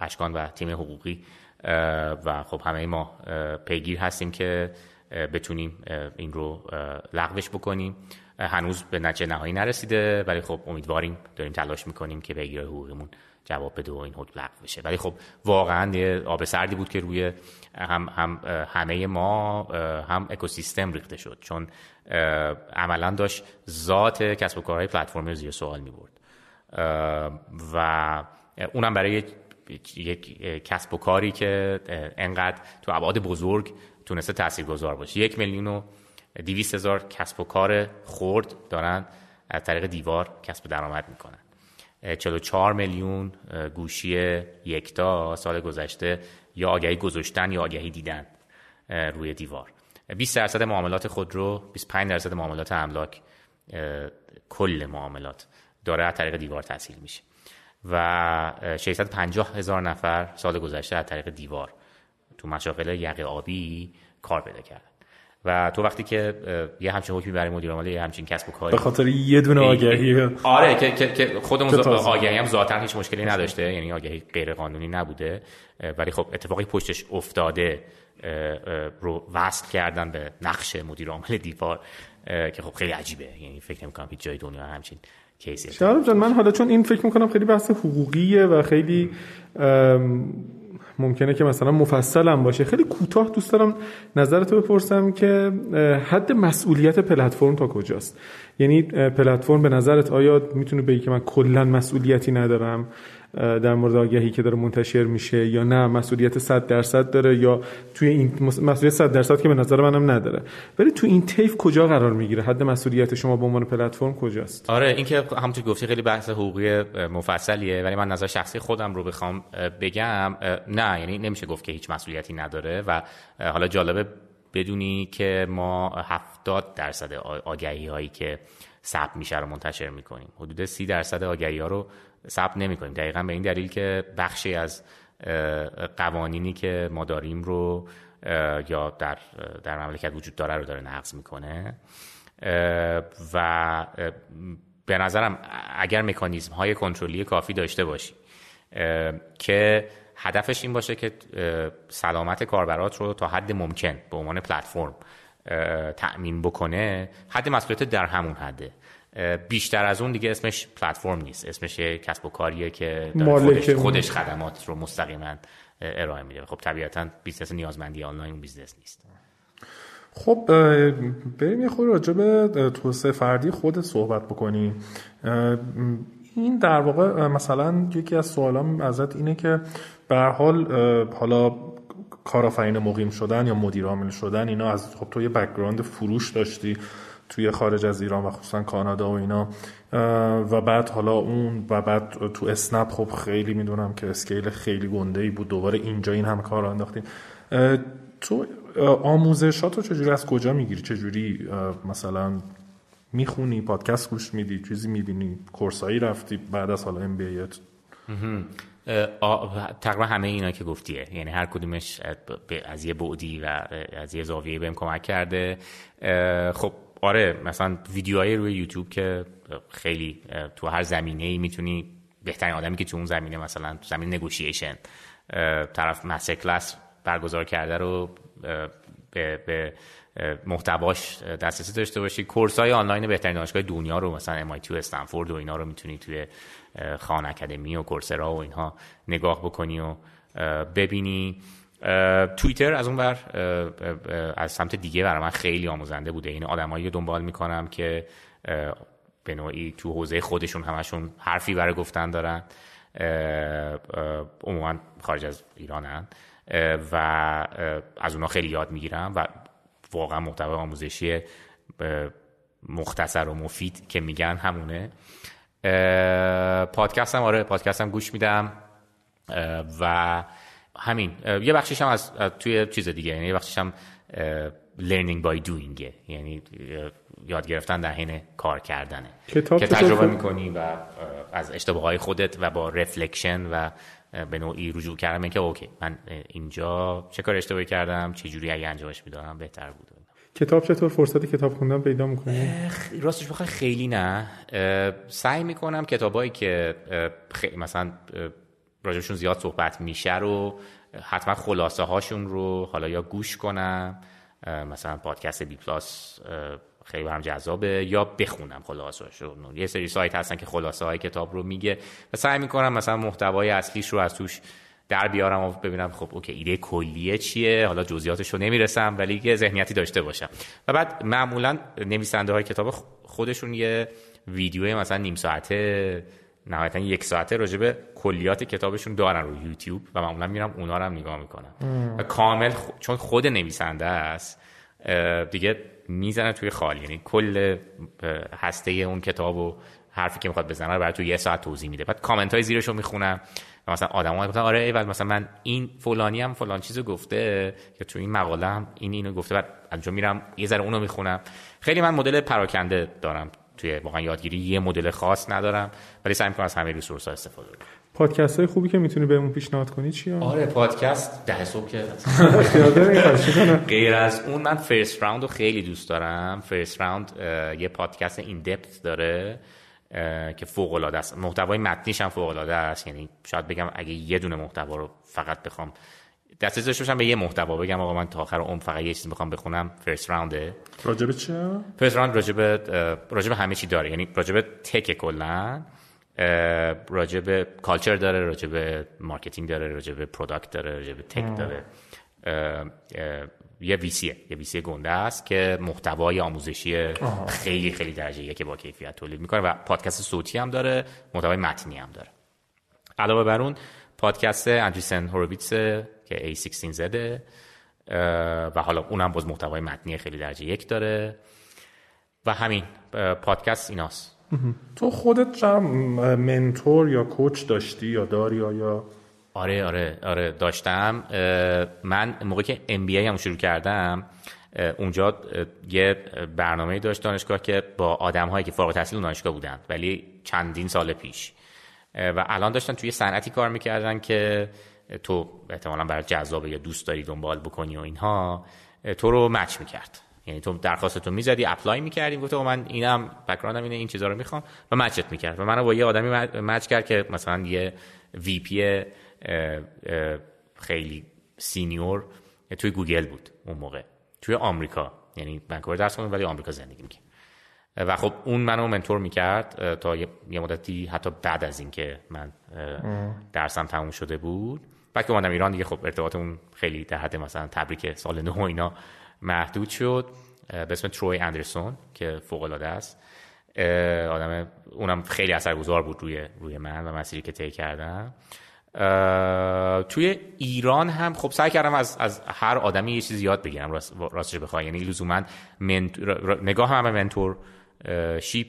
اشکان و تیم حقوقی و خب همه ما پیگیر هستیم که بتونیم این رو لغوش بکنیم. هنوز به نتیجه نهایی نرسیده ولی خب امیدواریم داریم تلاش می‌کنیم که پیگیر حقوقیمون. جواب بده و این حکم لغو بشه. ولی خب واقعا یه آب سردی بود که روی هم, هم همه ما هم اکوسیستم ریخته شد. چون عملا داشت ذات کسب و کارهای پلتفرمی رو زیر سوال می برد و اونم برای یک کسب و کاری که انقدر تو ابعاد بزرگ تونسته تاثیرگذار باشه. یک میلیون و دیویست هزار کسب و کار خورد دارن از طریق دیوار کسب درآمد می‌کنن. 44 میلیون گوشی یکتا سال گذشته یا آگهی گذاشتن یا آگهی دیدن روی دیوار. 20 درصد معاملات خودرو 25 درصد معاملات املاک کل معاملات داره از طریق دیوار تحصیل میشه. و 650 هزار نفر سال گذشته از طریق دیوار تو مشاغل یقه آبی کار پیدا کردن و تو وقتی که یه همچین حکمی برای مدیر عامل یه همچین کسب و کاری. به خاطر یه دونه آگهی. آره که که, خودمون آگهی هم ذاتا هیچ مشکلی نداشته یعنی آگهی غیر قانونی نبوده ولی خب اتفاقی پشتش افتاده رو وصل کردن به نقش مدیر عامل دیپار که خب خیلی عجیبه. یعنی فکر نمی‌کنم هیچ جای دنیا همچین کیسی جان من حالا چون این فکر می‌کنم خیلی بحث حقوقیه و خیلی ممکنه که مثلا مفصلم باشه. خیلی کوتاه دوست دارم نظرتو بپرسم که حد مسئولیت پلتفرم تا کجاست؟ یعنی پلتفرم به نظرت آیا می‌تونه بگی که من کلا مسئولیتی ندارم؟ در مورد آگهی که داره منتشر میشه یا نه مسئولیت 100 درصد داره یا توی این مسئولیت 100 درصد که به نظر منم نداره. ولی تو این تیف کجا قرار می‌گیره؟ حد مسئولیت شما به عنوان پلتفرم کجاست؟ آره این که همونطور گفتی خیلی بحث حقوقی مفصلیه ولی من نظر شخصی خودم رو بخوام بگم نه یعنی نمیشه گفت که هیچ مسئولیتی نداره و حالا جالبه بدونی که ما 70 درصد آگهی هایی که ثبت میشه رو منتشر می‌کنیم. حدود 30 درصد آگهی ها رو ثبت نمی کنیم دقیقا به این دلیل که بخشی از قوانینی که ما داریم رو یا در, در مملکت وجود داره رو داره نقض می‌کنه. و به نظرم اگر مکانیزم های کنترلی کافی داشته باشی که هدفش این باشه که سلامت کاربرات رو تا حد ممکن به عنوان پلتفرم تأمین بکنه حد مسئولیت در همون حده. بیشتر از اون دیگه اسمش پلتفرم نیست. اسمش کسب و کاریه که خودش, خودش خدمات رو مستقیما ارائه میده. خب طبیعتا business نیازمندی آنلاین اون business نیست. خب بریم یه خود راجع به توسعه فردی خود صحبت بکنیم این در واقع مثلا یکی از سوالام ازت اینه که به حال حالا کارآفرین مقیم شدن یا مدیر عامل شدن اینا از خب تو یه background فروش داشتی. توی خارج از ایران و خصوصا کانادا و اینا. و بعد حالا اون و بعد تو اسنپ خب خیلی می‌دونم که scale خیلی گنده ای بود. دوباره اینجا این هم کار انداختیم. تو آموزشاتو چجوری از کجا می‌گیری؟ چجوری مثلا می‌خونی پادکست گوش میدی چیزی می‌بینی؟ course ایی رفتی بعد از حالا MB تقریبا همه اینا که گفتیه. یعنی هر کدومش از یه بعدی و از یه زاویه بهم کمک کرده. خب آره مثلا ویدیوهای روی یوتیوب که خیلی تو هر زمینه ای می‌تونی بهترین آدمی که تو اون زمینه مثلا تو زمین نگوشیشن طرف مستر کلاس برگزار کرده رو به, به محتواش دسترسی داشته باشی. کورس های آنلاین بهترین دانشگاه دنیا رو مثلا MIT و استنفورد و اینا رو می‌تونی توی خان اکادمی و کورسرا و اینها نگاه بکنی و ببینی. توییتر از اون بر از سمت دیگه برای من خیلی آموزنده بوده. این یعنی آدمایی دنبال می‌کنم که به نوعی تو حوزه خودشون همشون حرفی برای گفتن دارن. عموما خارج از ایرانن. و از اونا خیلی یاد می‌گیرم و واقعا محتوای آموزشی مختصر و مفید که میگن همونه. پادکستم آره پادکستم گوش میدم. و همین. یه بخشش هم از توی چیز دیگه یعنی یه بخشش هم learning by doing یعنی یاد گرفتن در حین کار کردنه. کتاب که تجربه می‌کنی و از اشتباه های خودت و با رفلکشن و به نوعی رجوع کردم که اوکی من اینجا چه کار اشتباهی کردم؟ چه جوری اگه انجامش می‌دادم؟ بهتر بود. کتاب چطور؟ فرصت کتاب خوندن پیدا می‌کنی؟ راستش بخوای خیلی نه. سعی می‌کنم کتابایی که مثلا راجبشون زیاد صحبت میشه رو حتما خلاصه هاشون رو حالا یا گوش کنم مثلا پادکست بی پلاس خیلی برام جذابه یا بخونم خلاصه رو یه سری سایت هستن که خلاصه های کتاب رو میگه و سعی می‌کنم مثلا محتوای اصلیش رو از توش در بیارم و ببینم خب okay ایده کلیه چیه؟ حالا جزئیاتش رو نمی‌رسم ولی یه ذهنیتی داشته باشم. و بعد معمولا نویسنده های کتاب خودشون یه ویدیو مثلا نیم ساعته نهایتا یک ساعته راجبه کلیات کتابشون دارن رو یوتیوب و معمولا میرم اونا رو هم نگاه می‌کنم. و کامل چون خود نویسنده است دیگه می‌زنه توی خال یعنی کل هسته اون کتاب و حرفی که می‌خواد بزنه رو برای توی یه ساعت توضیح میده. بعد کامنت های زیرش رو می‌خونم و مثلا آدم گفتن آره ایول مثلا من این فلانی هم فلان چیزو گفته که تو این مقاله هم این اینو گفته. بعد انجام میرم یه ذره اونو می‌خونم. خیلی من مدل پراکنده دارم. توی واقعا یادگیری یه مدل خاص ندارم ولی سعی می‌کنم از همه resource ها استفاده کنم. پادکست های خوبی که می‌تونی بهمون پیشنهاد کنی چیه آره پادکست ده صبح که غیر از اون من First Round رو خیلی دوست دارم. First Round یه پادکست in-depth داره که فوق العاده است. محتوای متنیش هم فوق العاده است. یعنی شاید بگم اگه یه دونه محتوا رو فقط بخوام دست داشته باشم به یه محتوا. بگم آقا من تا آخر عمر فقط یه چیزی می‌خوام بخونم. First Round ه راجب چه First Round راجب راجب همه چی داره. یعنی راجب tech کلا راجب culture داره راجب marketing داره راجب product داره راجب tech داره. یه VC یه یه VC گنده است که محتوای آموزشی خیلی خیلی درجه که با کیفیت تولید می‌کنه و پادکست صوتی هم داره محتوای متنی هم داره. علاوه بر اون پادکست اندریسن هوروویتس که A16 زده و حالا اونم باز محتوای متنی خیلی درجه یک داره. و همین پادکست ایناست. تو خودت منتور یا کوچ داشتی یا داری یا آره آره آره داشتم. من موقعی که ام بی هم شروع کردم اونجا یه برنامه داشت دانشگاه که با آدم هایی که فارغ التحصیل دانشگاه بودن ولی چندین سال پیش. و الان داشتن توی صنعتی کار می‌کردن که تو احتمالا برای جذابه یا دوست داری دنبال بکنی و اینها تو رو match می‌کرد. یعنی تو درخواست تو می‌زدی apply می‌کردی گفت من اینم background م اینه این چیزا رو می‌خوام. و match ت می‌کرد. و منو با یه آدمی match کرد که مثلا یه VP خیلی senior توی گوگل بود اون موقع. توی آمریکا. یعنی ونکوور درس ولی آمریکا زندگی می‌کنه و خب اون منو منتور می‌کرد تا یه مدتی حتی بعد از اینکه من درسم تموم شده بود. بعد که اومدم ایران دیگه خب ارتباط اون خیلی در حد مثلا تبریک سال نه اینا محدود شد. به اسم تروی اندرسون که فوق العاده است آدم اونم خیلی اثرگذار بود روی روی من و مسیری که طی کردم. توی ایران هم خب سعی کردم از, از هر آدمی یه چیزی یاد بگیرم راست راستش بخوای. یعنی لزوما نگاه هم به منتور شیپ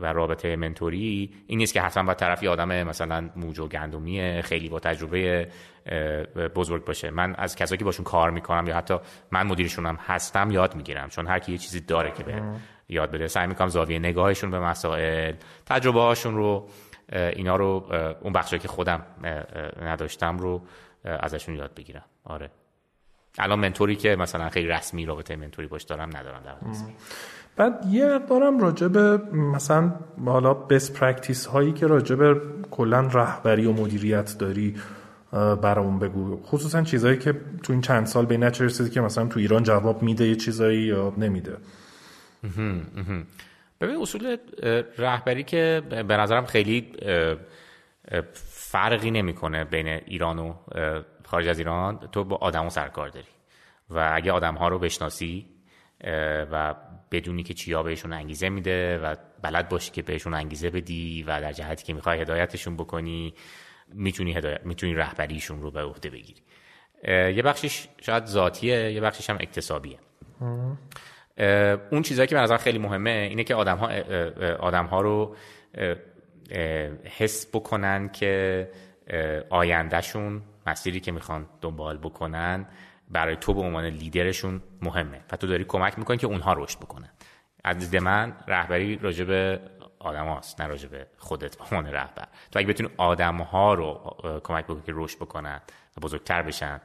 و رابطه منتوری. این نیست که حتما با طرف یه آدم مثلا موج و گندمی خیلی با تجربه بزرگ باشه. من از کسایی که باشون کار می‌کنم یا حتی من مدیرشونم هستم یاد می‌گیرم چون هر کی یه چیزی داره که به یاد بده. سعی می‌کنم زاویه نگاهشون به مسائل تجربه هاشون رو اینا رو اون بخشی که خودم نداشتم رو ازشون یاد بگیرم. آره. الان mentor ی که مثلا خیلی رسمی رابطه mentor ی باش دارم ندارم در بعد یه دارم راجع به مثلا حالا best practice هایی که راجع به کلا رهبری و مدیریت داری برامون بگو. خصوصا چیزهایی که تو این چند سال به نتیجه رسیدی که مثلا تو ایران جواب میده یه چیزایی یا نمیده. ببین اصول رهبری که به نظرم خیلی فرقی نمی‌کنه بین ایران و خارج از ایران. تو با آدم و سرکار داری و اگه آدم ها رو بشناسی و بدونی که چیا بهشون انگیزه میده و بلد باشی که بهشون انگیزه بدی و در جهتی که می‌خوای هدایتشون بکنی می‌تونی هدایت می‌تونی رهبریشون رو به عهده بگیری. یه بخشش شاید ذاتیه یه بخشش هم اکتسابیه اون چیزهایی که به نظر خیلی مهمه اینه که آدم ها, آدم ها رو حس بکنن که آیندهشون مسیری که می‌خوان دنبال بکنن برای تو به عنوان لیدرشون مهمه و تو داری کمک می‌کنی که اونها رشد بکنن. از دید من رهبری راجب آدم هاست نه راجب خودت به عنوان رهبر. تو اگه بتونی آدم ها رو کمک بکنی که رشد بکنن و بزرگتر بشن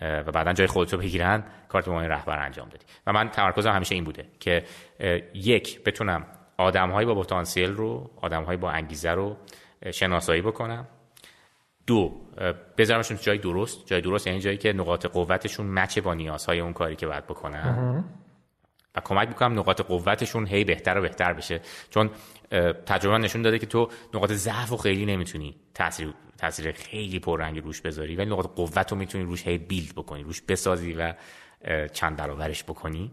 و بعدا جای خودت رو بگیرن کارت به عنوان رهبر انجام دادی. و من تمرکزم همیشه این بوده که یک بتونم آدم با پتانسیل رو آدم با انگیزه رو شناسایی بکنم. دو بذارمشون جای درست. جای درست یعنی جایی که نقاط قوتشون مچ با نیازهای اون کاری که باید بکنن. و کمک می‌کنم نقاط قوتشون هی بهتر و بهتر بشه. چون تجربه نشون داده که تو نقاط ضعف و خیلی نمی‌تونی تاثیر تاثیر خیلی پررنگی روش بذاری ولی نقاط قوت رو می‌تونی روش هی بیلد بکنی روش بسازی و چند برابرش بکنی.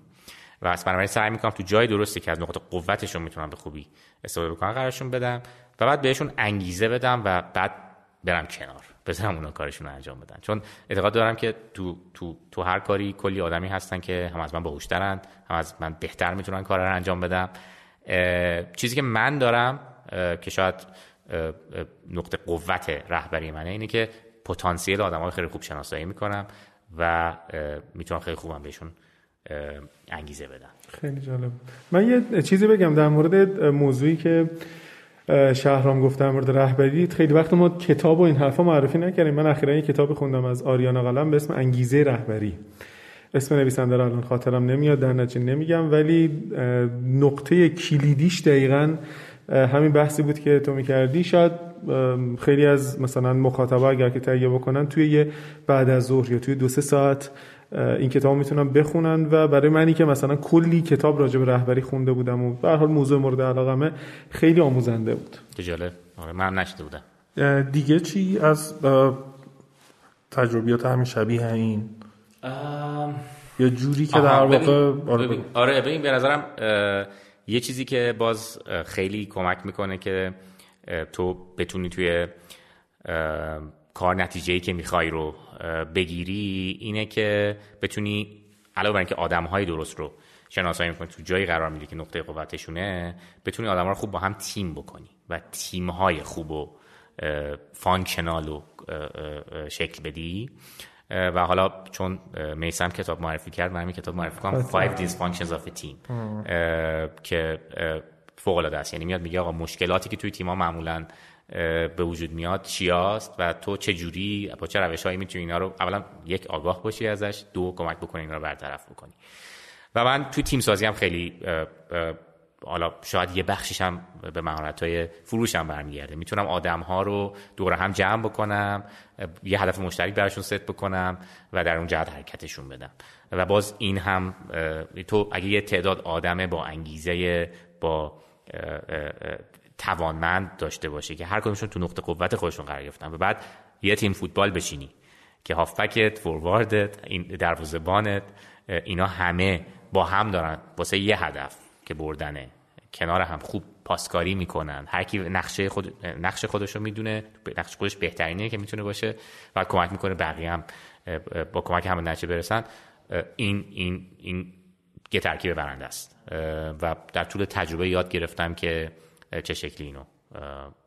و از بنابراین سعی می‌کنم تو جای درستی که از نقاط قوتشون می‌تونم به خوبی استفاده بکنم قرارشون بدم و بعد بهشون انگیزه بدم و بعد برم کنار بذارم اونا کارشون رو انجام بدن. چون اعتقاد دارم که تو تو تو هر کاری کلی آدمی هستن که هم از من باهوشترن هم از من بهتر می‌تونن کار رو انجام بدم چیزی که من دارم که شاید نقطه قوت رهبری منه اینه که پتانسیل آدم های خیلی خوب شناسایی می‌کنم و می‌تونم خیلی خوبم بهشون انگیزه بدن خیلی جالب. من یه چیزی بگم در مورد موضوعی که شهرام گفت در مورد رهبری. خیلی وقت ما کتاب و این حرفا معرفی نکردیم. من اخیرا یه کتاب خوندم از آریانا قلم به اسم انگیزه رهبری. اسم نویسنده رو الان خاطرم نمیاد در نتیجه نمیگم ولی نقطه کلیدیش دقیقا همین بحثی بود که تو می‌کردی. شاید خیلی از مثلا مخاطبا اگر که تهیه بکنن توی یه بعد از ظهر یا توی دو سه ساعت این کتاب می‌تونن بخونن و برای منی که مثلا کلی کتاب راجع به رهبری خونده بودم و به حال موضوع مورد علاقمه خیلی آموزنده بود. جالب. آره من نشده بودم. دیگه چی از تجربیات همین شبیه این؟ یه جوری که در واقع آره ببین. به نظرم یه چیزی که باز خیلی کمک می‌کنه که تو بتونی توی کار نتیجه که می‌خوای رو بگیری اینه که بتونی علاوه بر اینکه آدم های درست رو شناسایی می‌کنی تو جایی قرار میدی که نقطه قوتشونه بتونی آدم رو خوب با هم تیم بکنی و تیم های خوب و functional رو شکل بدی. و حالا چون میسم کتاب معرفی کرد من کتاب معرفی کنم Five Dysfunctions of a Team. که فوق العاده است. یعنی میاد میگه آقا مشکلاتی که توی تیم‌ها معمولا به وجود میاد چیاست و تو چه جوری با چه روشهایی می‌تونی اینا رو اولا یک آگاه باشی ازش دو کمک بکنی اینا رو برطرف بکنی. و من توی تیم سازی هم خیلی حالا شاید یه بخشیش هم به مهارت های فروش هم برمیگرده. می‌تونم آدم ها رو دور هم جمع بکنم یه هدف مشترک براشون ست بکنم و در اون جهت حرکتشون بدم. و باز این هم تو اگه یه تعداد آدمه با انگیزه با توانمند داشته باشه که هر کدومشون تو نقطه قوت خودشون قرار گرفتن. و بعد یه تیم فوتبال بچینی که هافبکت فورواردت این دروازه‌بانت اینا همه با هم دارن واسه یه هدف که بردنه کنار هم خوب پاسکاری می‌کنن. هر کی نقشه خود نقش خودش رو می‌دونه نقش خودش بهترینه که می‌تونه باشه و کمک می‌کنه بقیه هم با کمک هم نتیجه برسن. این این این یه ترکیب برنده است. و در طول تجربه یاد گرفتم که چه شکلی اینو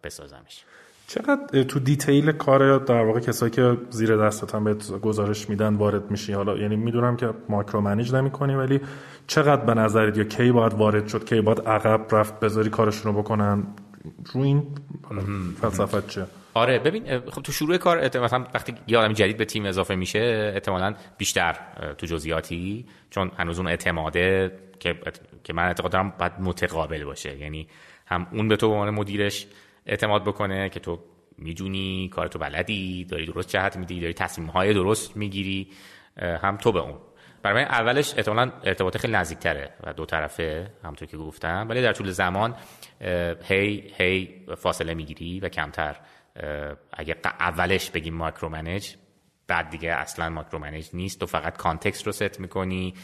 بسازمش. چقدر تو دیتیل کار در واقع کسایی که زیر دستتن بهت گزارش میدن وارد میشی؟ حالا یعنی می‌دونم که ماکرو منیج نمی‌کنی ولی چقدر به نظرت یا کی باید وارد شد کی باید عقب رفت بذاری کارشون رو بکنن؟ رو این فلسفت چه آره ببین خب تو شروع کار مثلا وقتی یه آدم جدید به تیم اضافه میشه احتمالا بیشتر تو جزئیاتی چون هنوز اون اعتماده که که من اعتقاد دارم باید متقابل باشه. یعنی هم اون به تو به عنوان مدیرش اعتماد بکنه که تو می‌دونی کار تو بلدی داری درست جهت میدی داری تصمیم های درست می‌گیری هم تو به اون. برای اولش احتمالا ارتباط خیلی نزدیکتره و دو طرفه همونطور که گفتم. ولی در طول زمان هی هی فاصله می‌گیری و کمتر. اگه اولش بگیم micromanage بعد دیگه اصلا micromanage نیست. تو فقط context رو ست می‌کنی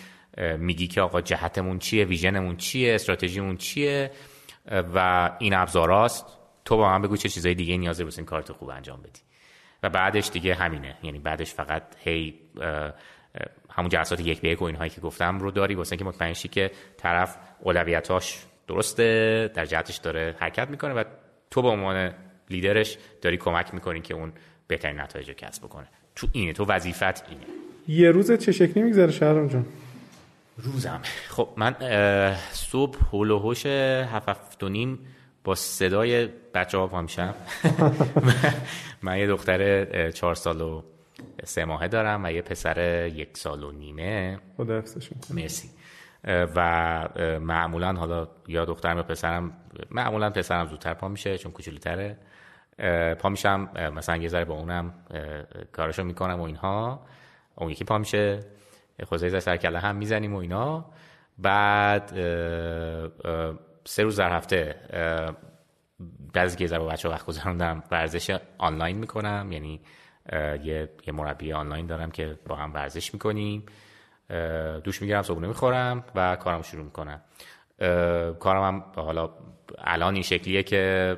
میگی که آقا جهتمون چیه vision مون چیه استراتژیمون چیه. و این ابزاراست تو با من بگو چه چیزای دیگه نیازه واسه این کارت خوب انجام بدی. و بعدش دیگه همینه. یعنی بعدش فقط هی همون جلسات یک به یک و اینهایی که گفتم رو داری. واسه اینکه مطمئن شی که طرف اولویتاش درسته در جهتش داره حرکت می‌کنه و تو به عنوان لیدرش داری کمک می‌کنی که اون بهترین نتایج رو کسب بکنه. تو اینه تو وظیفت اینه. یه روز چه شکلی میگذره شهرام جان؟ روزم. خب من صبح هول و هوش هفت و نیم با صدای بچه ها پا میشم. من یه دختر چهار سال و سه ماهه دارم و یه پسر یک سال و نیمه. خدا مرسی. و معمولا حالا یا دخترم یا پسرم معمولا پسرم زودتر پا میشه چون کوچولوتره. پا میشم مثلا یه ذره با اونم کارشو می‌کنم و اینها. اون یکی پا میشه. خوزه سر کله هم می‌زنیم و اینا. بعد سه روز در هفته بعضی که با بچه وقت گذروندم ورزش آنلاین می‌کنم. یعنی یه, یه مربی آنلاین دارم که با هم ورزش می‌کنیم. دوش می‌گیرم صبحونه می‌خورم و کارم شروع می‌کنم. کارم هم حالا الان این شکلیه که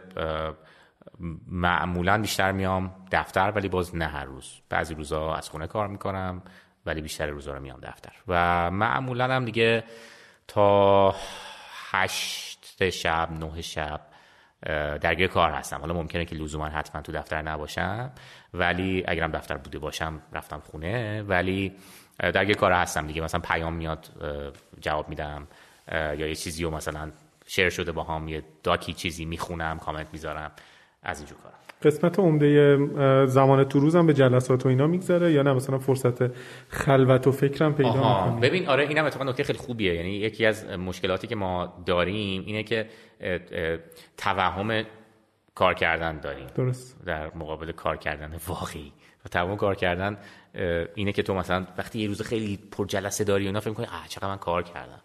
معمولا بیشتر میام دفتر ولی باز نه هر روز. بعضی روزا از خونه کار می‌کنم. ولی بیشتر روزا رو میام دفتر. و معمولا هم دیگه تا هشت شب نه شب درگیر کار هستم. حالا ممکنه که لزوما حتما تو دفتر نباشم ولی اگرم دفتر بوده باشم رفتم خونه. ولی درگیر کار هستم دیگه. مثلا پیام میاد جواب میدم یا یه چیزی رو مثلا شیر شده با هم یه داکی چیزی می‌خونم کامنت می‌ذارم از اینجور کارم قسمت عمده زمان تو روزم به جلسات و اینا میگذره یا نه؟ مثلا فرصت خلوت و فکرم پیدا می‌کنی. ببین آره اینم اتفاقا نکته خیلی خوبیه. یعنی یکی از مشکلاتی که ما داریم اینه که توهم کار کردن داریم. درست. در مقابل کار کردن واقعی. و توهم کار کردن اینه که تو مثلا وقتی یه روز خیلی پر جلسه داری اونا فکر می‌کنی آ چقدر من کار کردم.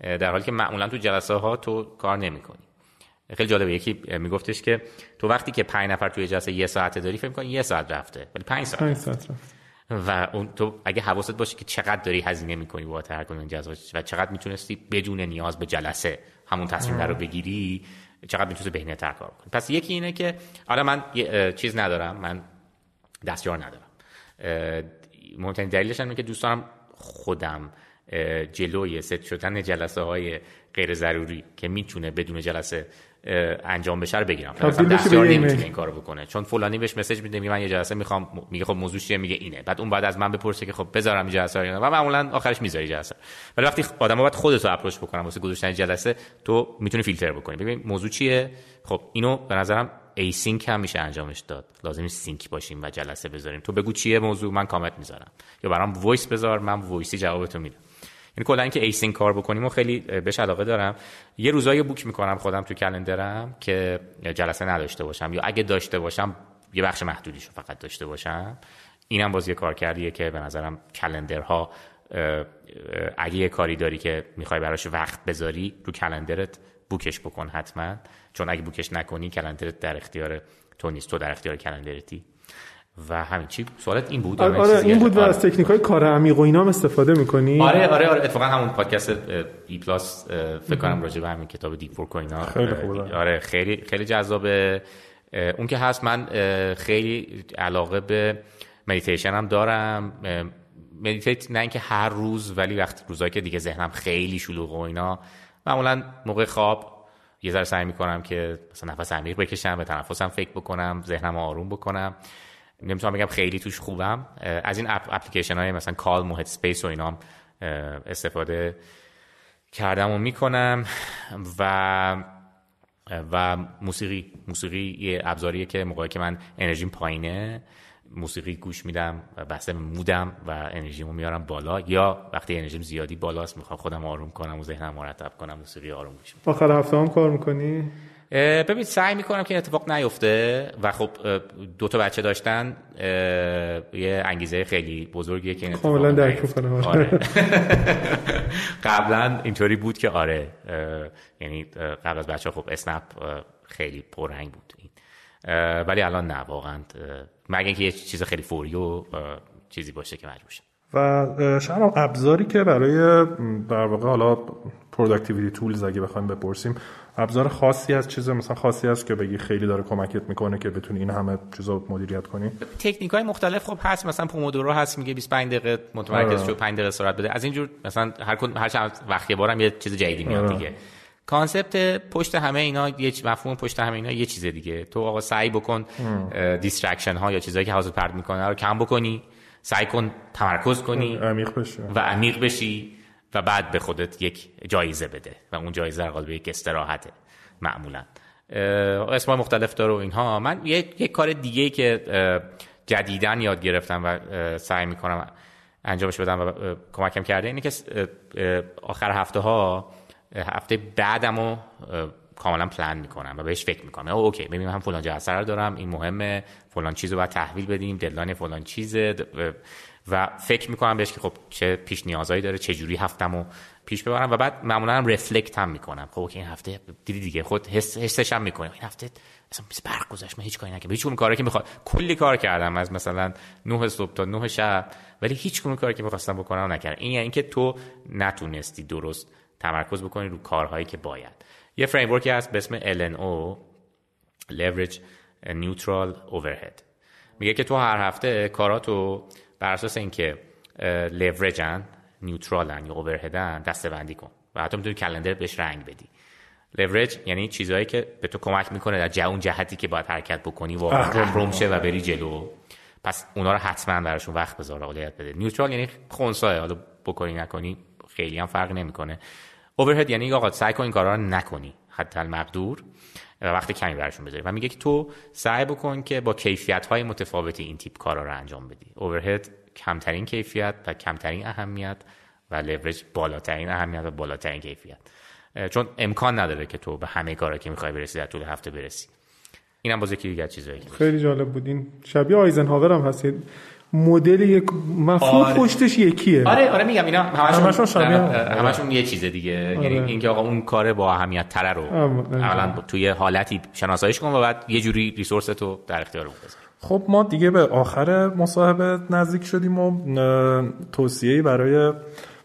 در حالی که معمولا تو جلسه ها تو کار نمی‌کنی. خیلی جالبه. یکی میگفتش که تو وقتی که پنج نفر توی جلسه یه ساعت داری فکر می‌کنی یه ساعت رفته. ولی پنج ساعت, پنج ساعت. و اون تو اگه حواست باشه که چقدر داری هزینه می‌کنی با هر کدوم و چقدر می‌تونستی بدون نیاز به جلسه همون تصمیم رو بگیری چقدر می‌تونستی بهینه‌تر کار کنی. پس یکی اینه که حالا من چیز ندارم. من دستیار ندارم. مهمترین دلیلش اینه که دوست دارم خودم جلوی ست شدن جلسه های غیر ضروری که می‌تونه بدون جلسه انجام بشه رو بگیرم. دستیار نمی‌تونه این کارو بکنه. چون فلانی بهش مسیج میده من یه جلسه می‌خوام میگه خب موضوع چیه؟ میگه اینه. بعد اون بعد از من بپرسه که خب بذارم جلسه رو و معمولا آخرش می‌ذاری جلسه. ولی وقتی آدم باید خودت رو approach بکنم واسه گذاشتن جلسه تو می‌تونی فیلتر بکنی. ببین موضوع چیه؟ خب اینو به نظرم async هم میشه انجامش داد. لازم sync باشیم و جلسه بذاریم. تو بگو چیه موضوع من کامنت می‌ذارم. یا برام voice بذار من voice ی جوابتو میدم. یعنی کلا اینکه async کار بکنیم و خیلی بهش علاقه دارم. یه روزایی book می‌کنم خودم تو calendar م که جلسه نداشته باشم یا اگه داشته باشم یه بخش محدودیشو فقط داشته باشم. اینم باز یه کار کردیه که به نظرم calendar ها اگه یه کاری داری که می‌خوای براش وقت بذاری رو calendar ت book ش بکن حتما. چون اگه book ش نکنی calendar ت در اختیار تو نیست. تو در اختیار calendar تی. و همین چی سوالت این بود آره, آره این بود و از تکنیک های کار عمیق و اینا هم استفاده می‌کنی؟ آره آره آره اتفاقا همون پادکست بی پلاس فکر کنم راجع به همین کتاب Deep Work و اینا خیلی خوبه. آره خیلی خیلی جذابه. اون که هست من خیلی علاقه به مدیتیشن هم دارم. meditate نه اینکه هر روز ولی وقتی روزایی که دیگه ذهنم خیلی شلوغ و اینا معمولا موقع خواب یه ذره سعی می‌کنم که مثلا نفس عمیق بکشم به تنفسم فکر بکنم ذهنم آروم بکنم. نمی‌تونم بگم خیلی توش خوبم. از این اپ اپلیکیشن های مثلا Calm و Headspace و اینا استفاده کردم و می‌کنم. و و موسیقی. موسیقی یه ابزاریه که موقعی که من انرژیم پایینه موسیقی گوش میدم و بسته مودم و انرژیمو میارم بالا. یا وقتی انرژیم زیادی بالاست می‌خوام خودم آروم کنم و ذهنم مرتب کنم موسیقی آروم گوش میدم. آخر هفته هم کار می‌کنی؟ ببین سعی می‌کنم که اتفاق نیفته و خب دو تا بچه داشتن یه انگیزه خیلی بزرگیه که کاملا درک آره. قبلا اینطوری بود که آره یعنی قبل از بچه خب اسنپ خیلی پررنگ بود این. ولی الان نه واقعا مگه اینکه یه چیز خیلی فوری و چیزی باشه که مجبور و شما ابزاری که برای در واقع حالا productivity tools اگه بخوایم بپرسیم ابزار خاصی از چیز مثلا خاصی است که بگی خیلی داره کمکت می‌کنه که بتونی این همه چیزا مدیریت کنی؟ تکنیک های مختلف خب هست مثلا پومودورو هست میگه 25 دقیقه متمرکز. شو 5 دقیقه استراحت بده. از اینجور مثلا هر هر چند وقت یه بارم یه چیز جدیدی میاد آره. دیگه. concept پشت همه اینا یه مفهوم پشت همه اینا یه چیز دیگه. تو آقا سعی بکن distraction ها یا چیزایی که حواست پرت می‌کنه رو کم بکنی. سعی کن تمرکز کنی عمیق بشی. و عمیق بشی و بعد به خودت یک جایزه بده و اون جایزه قالب یک استراحته معمولا. اسمای مختلف داره و اینها. من یک, یک کار دیگه که جدیدن یاد گرفتم و سعی می‌کنم انجامش بدم و کمکم کرده اینه که آخر هفته ها هفته بعدم رو کاملا پلان می‌کنم و بهش فکر می‌کنم. okay ببینم هم فلان جلسه رو دارم این مهمه فلان چیزو باید تحویل بدیم deadline فلان چیزه و فکر می‌کنم بهش که خب چه پیش نیازایی داره چه جوری هفتمو پیش ببرم و بعد معمولا هم رفلکت هم می‌کنم. خب این هفته دیدی دیگه خود حس حسش هم می‌کنم این هفته مثلا برق گذشت من هیچ کاری نکردم. هیچ کاری که می‌خواد کلی کار کردم از مثلا 9 صبح تا 9 شب ولی هیچ کاری که می‌خواستم بکنم نکردم. این یعنی اینکه تو نتونستی درست تمرکز بکنی رو کارهایی که باید. یه فریم ورکی هست به اسم LNO Leverage Neutral Overhead. میگه که تو هر هفته کاراتو بر اساس اینکه لورجن نیوترالن یا اوورهدن دسته بندی کن و حتی می‌تونی کلندر بهش رنگ بدی. لورج یعنی چیزهایی که به تو کمک می‌کنه در اون جهتی که باید حرکت بکنی و اهرم شه و بری جلو. پس اونا رو حتما براشون وقت بذار اولویت بده. نیوترال یعنی خونسای حالا بکنی نکنی خیلی هم فرق نمی‌کنه. اوورهد یعنی آقا سعی کن این کارا رو نکنی. حتی المقدور و وقت کمی براشون بذاری. و میگه که تو سعی بکن که با کیفیت های متفاوتی این تیپ کارا رو انجام بدی. اوورهد کمترین کیفیت و کمترین اهمیت و لورج بالاترین اهمیت و بالاترین کیفیت. چون امکان نداره که تو به همه کارا که می‌خوای برسی در طول هفته برسی. اینم باز یکی دیگه چیزایی خیلی جالب بود. این شبیه آیزنهاور هم هست. مدل یک مفهوم آره. پشتش یکیه. آره آره میگم اینا همشون همشون, شبیه همشون یه چیز دیگه. آره. یعنی اینکه آقا اون کار با اهمیت تره رو اولا توی حالتی شناساییش کن و بعد یه جوری ریسورس تو در اختیار اون بذار. خب ما دیگه به آخر مصاحبه نزدیک شدیم و توصیه‌ای برای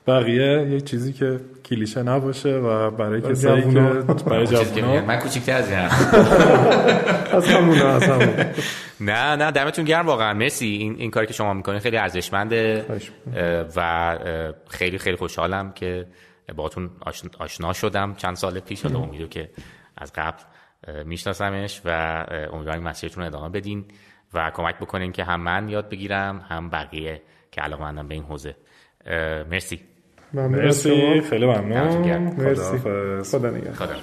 بقیه یه چیزی که کلیشه نباشه و برای کسایی که برای جوونا. من کوچیک‌تر از این از همون از همون نه نه دمتون گرم واقعا. مرسی این این کاری که شما می‌کنین خیلی ارزشمنده. و خیلی خیلی خوشحالم که باهاتون آشنا شدم چند سال پیش. حالا امیدو که از قبل میشناسمش و امیدوارم مسیرتون ادامه بدین و کمک بکنین که هم من یاد بگیرم هم بقیه که علاقه به این حوزه. مرسی. مرسی. خیلی ممنون. مرسی. خدا نگهدار.